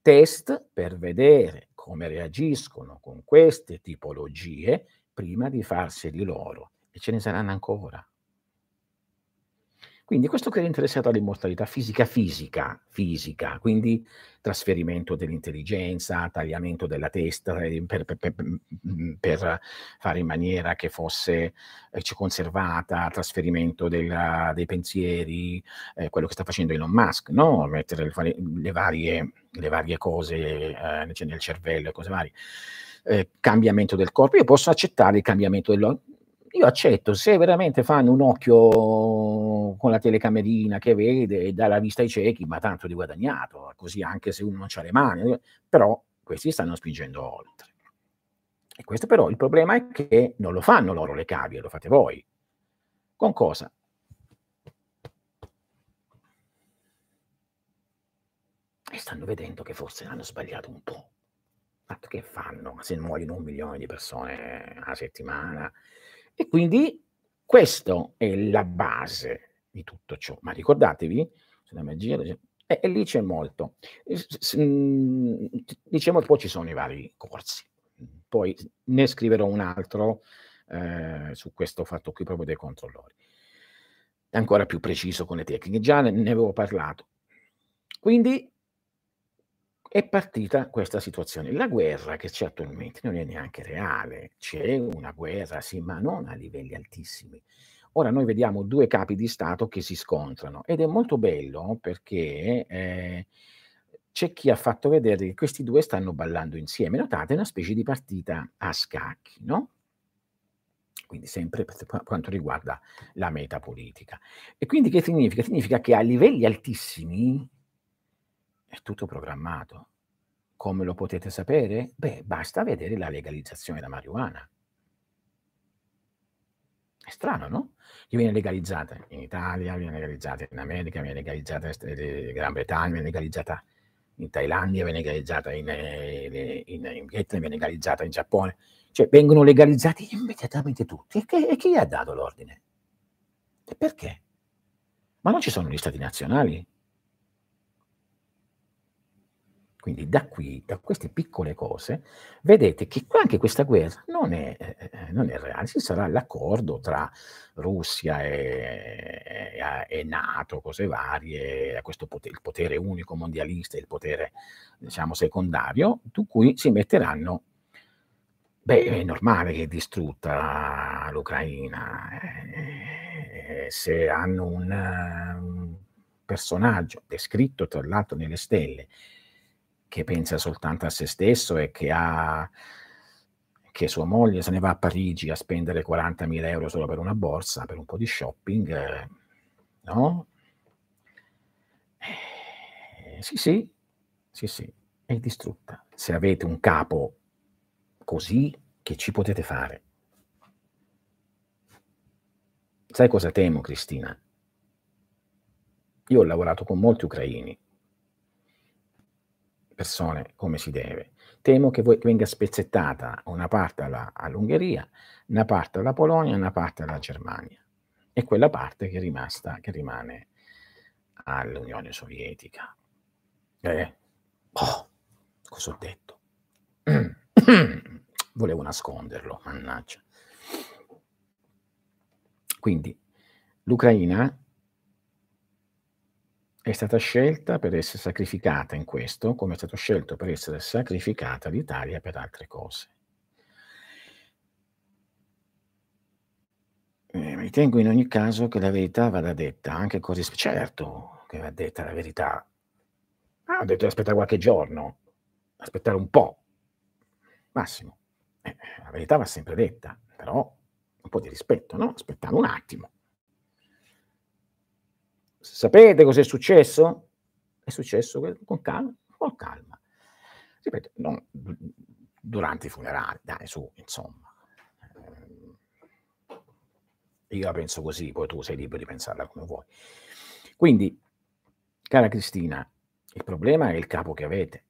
test per vedere come reagiscono con queste tipologie prima di farseli loro, e ce ne saranno ancora. Quindi questo che era interessato all'immortalità fisica, fisica, fisica, quindi trasferimento dell'intelligenza, tagliamento della testa eh, per, per, per, per fare in maniera che fosse eh, conservata, trasferimento della, dei pensieri, eh, quello che sta facendo Elon Musk, no? mettere le, le, varie, le varie, cose eh, nel cervello e cose varie. Eh, cambiamento del corpo, io posso accettare il cambiamento del, io accetto, se veramente fanno un occhio con la telecamerina che vede e dà la vista ai ciechi, ma tanto di guadagnato, così anche se uno non ha le mani, però questi stanno spingendo oltre. E questo però il problema è che non lo fanno loro le cavie, lo fate voi. Con cosa? E stanno vedendo che forse hanno sbagliato un po'. Ma che fanno? Se muoiono un milione di persone a settimana, e quindi questa è la base di tutto ciò. Ma ricordatevi, sulla magia, e, e lì c'è molto. Diciamo, poi ci sono i vari corsi. Poi ne scriverò un altro eh, su questo fatto qui proprio dei controllori. Ancora più preciso con le tecniche. Già ne, ne avevo parlato. Quindi è partita questa situazione. La guerra che c'è attualmente non è neanche reale, c'è una guerra, sì, ma non a livelli altissimi. Ora noi vediamo due capi di Stato che si scontrano ed è molto bello perché eh, c'è chi ha fatto vedere che questi due stanno ballando insieme. Notate, è una specie di partita a scacchi, no? Quindi sempre per quanto riguarda la metapolitica. E quindi che significa? Significa che a livelli altissimi è tutto programmato. Come lo potete sapere? Beh, basta vedere la legalizzazione della marijuana. È strano, no? Che viene legalizzata in Italia, viene legalizzata in America, viene legalizzata in Gran Bretagna, viene legalizzata in Thailandia, viene legalizzata in, eh, in, in Vietnam, viene legalizzata in Giappone. Cioè vengono legalizzati immediatamente tutti. E, che, e chi ha dato l'ordine? E perché? Ma non ci sono gli stati nazionali? Quindi da qui, da queste piccole cose, vedete che anche questa guerra non è, eh, non è reale, ci sarà l'accordo tra Russia e, e, e Nato, cose varie, questo potere, il potere unico mondialista e il potere diciamo, secondario, su cui si metteranno Beh, è normale che è distrutta l'Ucraina. Eh, se hanno un, un personaggio descritto tra l'altro nelle stelle che pensa soltanto a se stesso e che ha che sua moglie se ne va a Parigi a spendere 40.000 euro solo per una borsa, per un po' di shopping, eh, no? Eh, sì, sì, sì, sì, è distrutta. Se avete un capo così, che ci potete fare? Sai cosa temo, Cristina? Io ho lavorato con molti ucraini, persone come si deve. Temo che venga spezzettata una parte alla, all'Ungheria, una parte alla Polonia, una parte alla Germania e quella parte che, è rimasta, che rimane all'Unione Sovietica. Eh, oh, cosa ho detto? <clears throat> Volevo nasconderlo, mannaggia. Quindi l'Ucraina è stata scelta per essere sacrificata in questo, come è stato scelto per essere sacrificata l'Italia per altre cose. Eh, ritengo in ogni caso che la verità vada detta anche così, certo che va detta la verità. Ah, ho detto aspettare qualche giorno, aspettare un po', massimo. Eh, la verità va sempre detta, però un po' di rispetto, no? Aspettare un attimo. Sapete cosa è successo? È successo con calma, con calma. Ripeto, non durante i funerali, dai, su, insomma. Eh, io la penso così, poi tu sei libero di pensarla come vuoi. Quindi, cara Cristina, il problema è il capo che avete,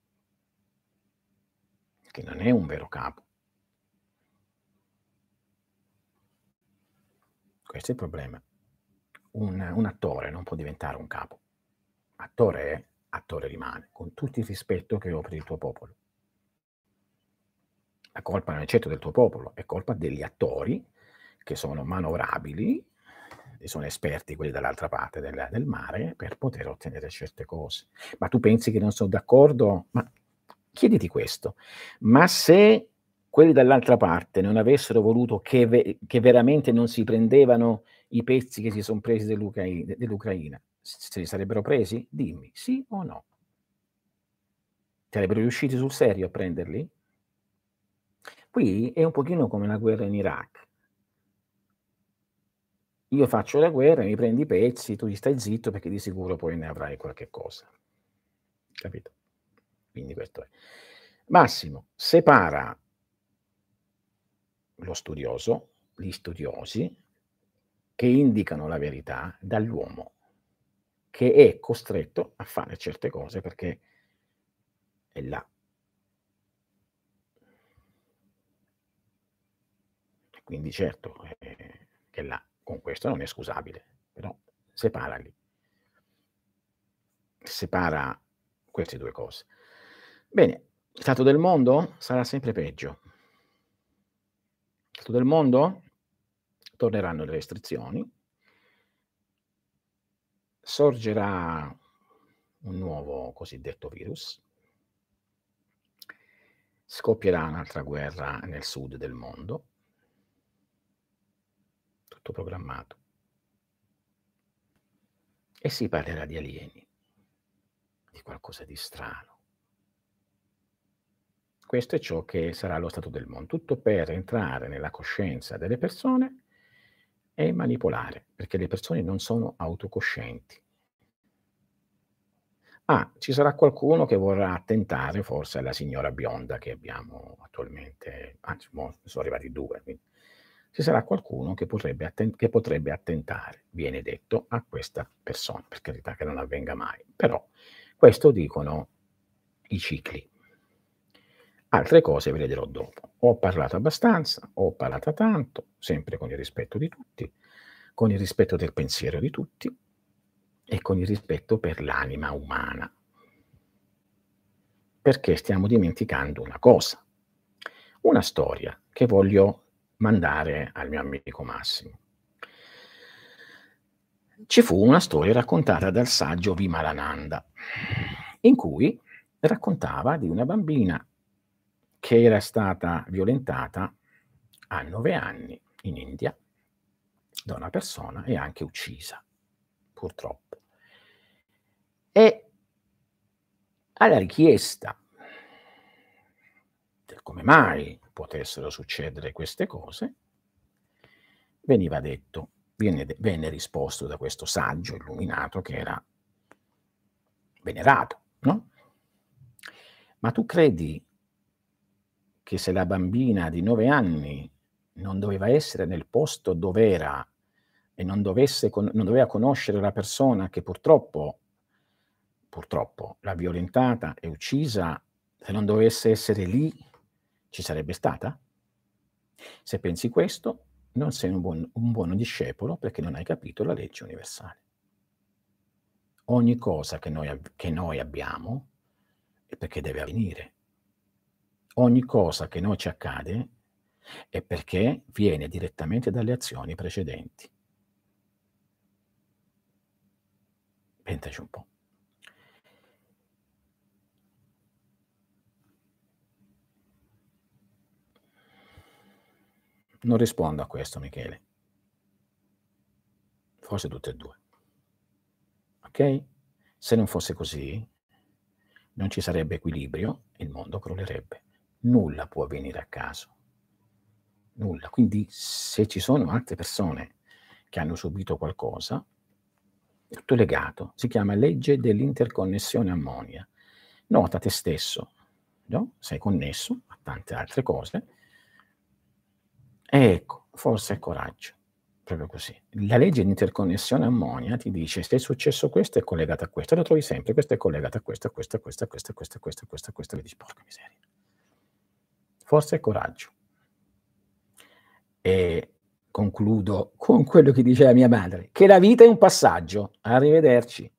che non è un vero capo. Questo è il problema un, un attore non può diventare un capo. Attore è, attore rimane, con tutto il rispetto che ho per il tuo popolo. La colpa non è certo del tuo popolo, è colpa degli attori che sono manovrabili, e sono esperti quelli dall'altra parte del, del, mare per poter ottenere certe cose. Ma tu pensi che non sono d'accordo? Ma chiediti questo. Ma se quelli dall'altra parte non avessero voluto che, ve- che veramente non si prendevano i pezzi che si sono presi dell'Ucraina, se li sarebbero presi? Dimmi, sì o no? Sarebbero riusciti sul serio a prenderli? Qui è un pochino come la guerra in Iraq. Io faccio la guerra, mi prendi i pezzi, tu gli stai zitto perché di sicuro poi ne avrai qualche cosa. Capito? Quindi questo è. Massimo, separa lo studioso, gli studiosi, che indicano la verità dall'uomo, che è costretto a fare certe cose perché è là. Quindi certo eh, che là, con questo non è scusabile, però separali. Separa queste due cose. Bene, stato del mondo sarà sempre peggio. Stato del mondo torneranno le restrizioni, sorgerà un nuovo cosiddetto virus, scoppierà un'altra guerra nel sud del mondo, tutto programmato, e si parlerà di alieni, di qualcosa di strano. Questo è ciò che sarà lo stato del mondo, tutto per entrare nella coscienza delle persone è manipolare, perché le persone non sono autocoscienti. Ah, ci sarà qualcuno che vorrà attentare forse alla signora bionda che abbiamo attualmente, anzi, sono arrivati due, quindi ci sarà qualcuno che potrebbe, atten- che potrebbe attentare, viene detto, a questa persona, per carità che non avvenga mai. Però questo dicono i cicli. Altre cose ve le dirò dopo. Ho parlato abbastanza, ho parlato tanto, sempre con il rispetto di tutti, con il rispetto del pensiero di tutti e con il rispetto per l'anima umana. Perché stiamo dimenticando una cosa, una storia che voglio mandare al mio amico Massimo. Ci fu una storia raccontata dal saggio Vimalananda, in cui raccontava di una bambina che era stata violentata a nove anni in India da una persona e anche uccisa, purtroppo. E alla richiesta del come mai potessero succedere queste cose, veniva detto, viene, venne risposto da questo saggio illuminato che era venerato, no? Ma tu credi che se la bambina di nove anni non doveva essere nel posto dove era e non, dovesse, non doveva conoscere la persona che purtroppo, purtroppo l'ha violentata e uccisa, se non dovesse essere lì, ci sarebbe stata? Se pensi questo, non sei un, buon, un buono discepolo perché non hai capito la legge universale. Ogni cosa che noi, che noi abbiamo è perché deve avvenire. Ogni cosa che noi ci accade è perché viene direttamente dalle azioni precedenti. Pensaci un po'. Non rispondo a questo, Michele. Forse tutte e due. Ok? Se non fosse così, non ci sarebbe equilibrio il mondo crollerebbe. Nulla può avvenire a caso. Nulla. Quindi se ci sono altre persone che hanno subito qualcosa, tutto legato. Si chiama legge dell'interconnessione ammonia. Nota te stesso, no? sei connesso a tante altre cose ecco, forza e coraggio, proprio così. La legge di interconnessione ammonia ti dice se è successo questo è collegato a questo, lo trovi sempre, questo è collegato a questo, a questo, a questo, a questo, a questo, a questo, a questo, a questo, vedi, porca miseria. Forza e coraggio. E concludo con quello che diceva mia madre, che la vita è un passaggio. Arrivederci.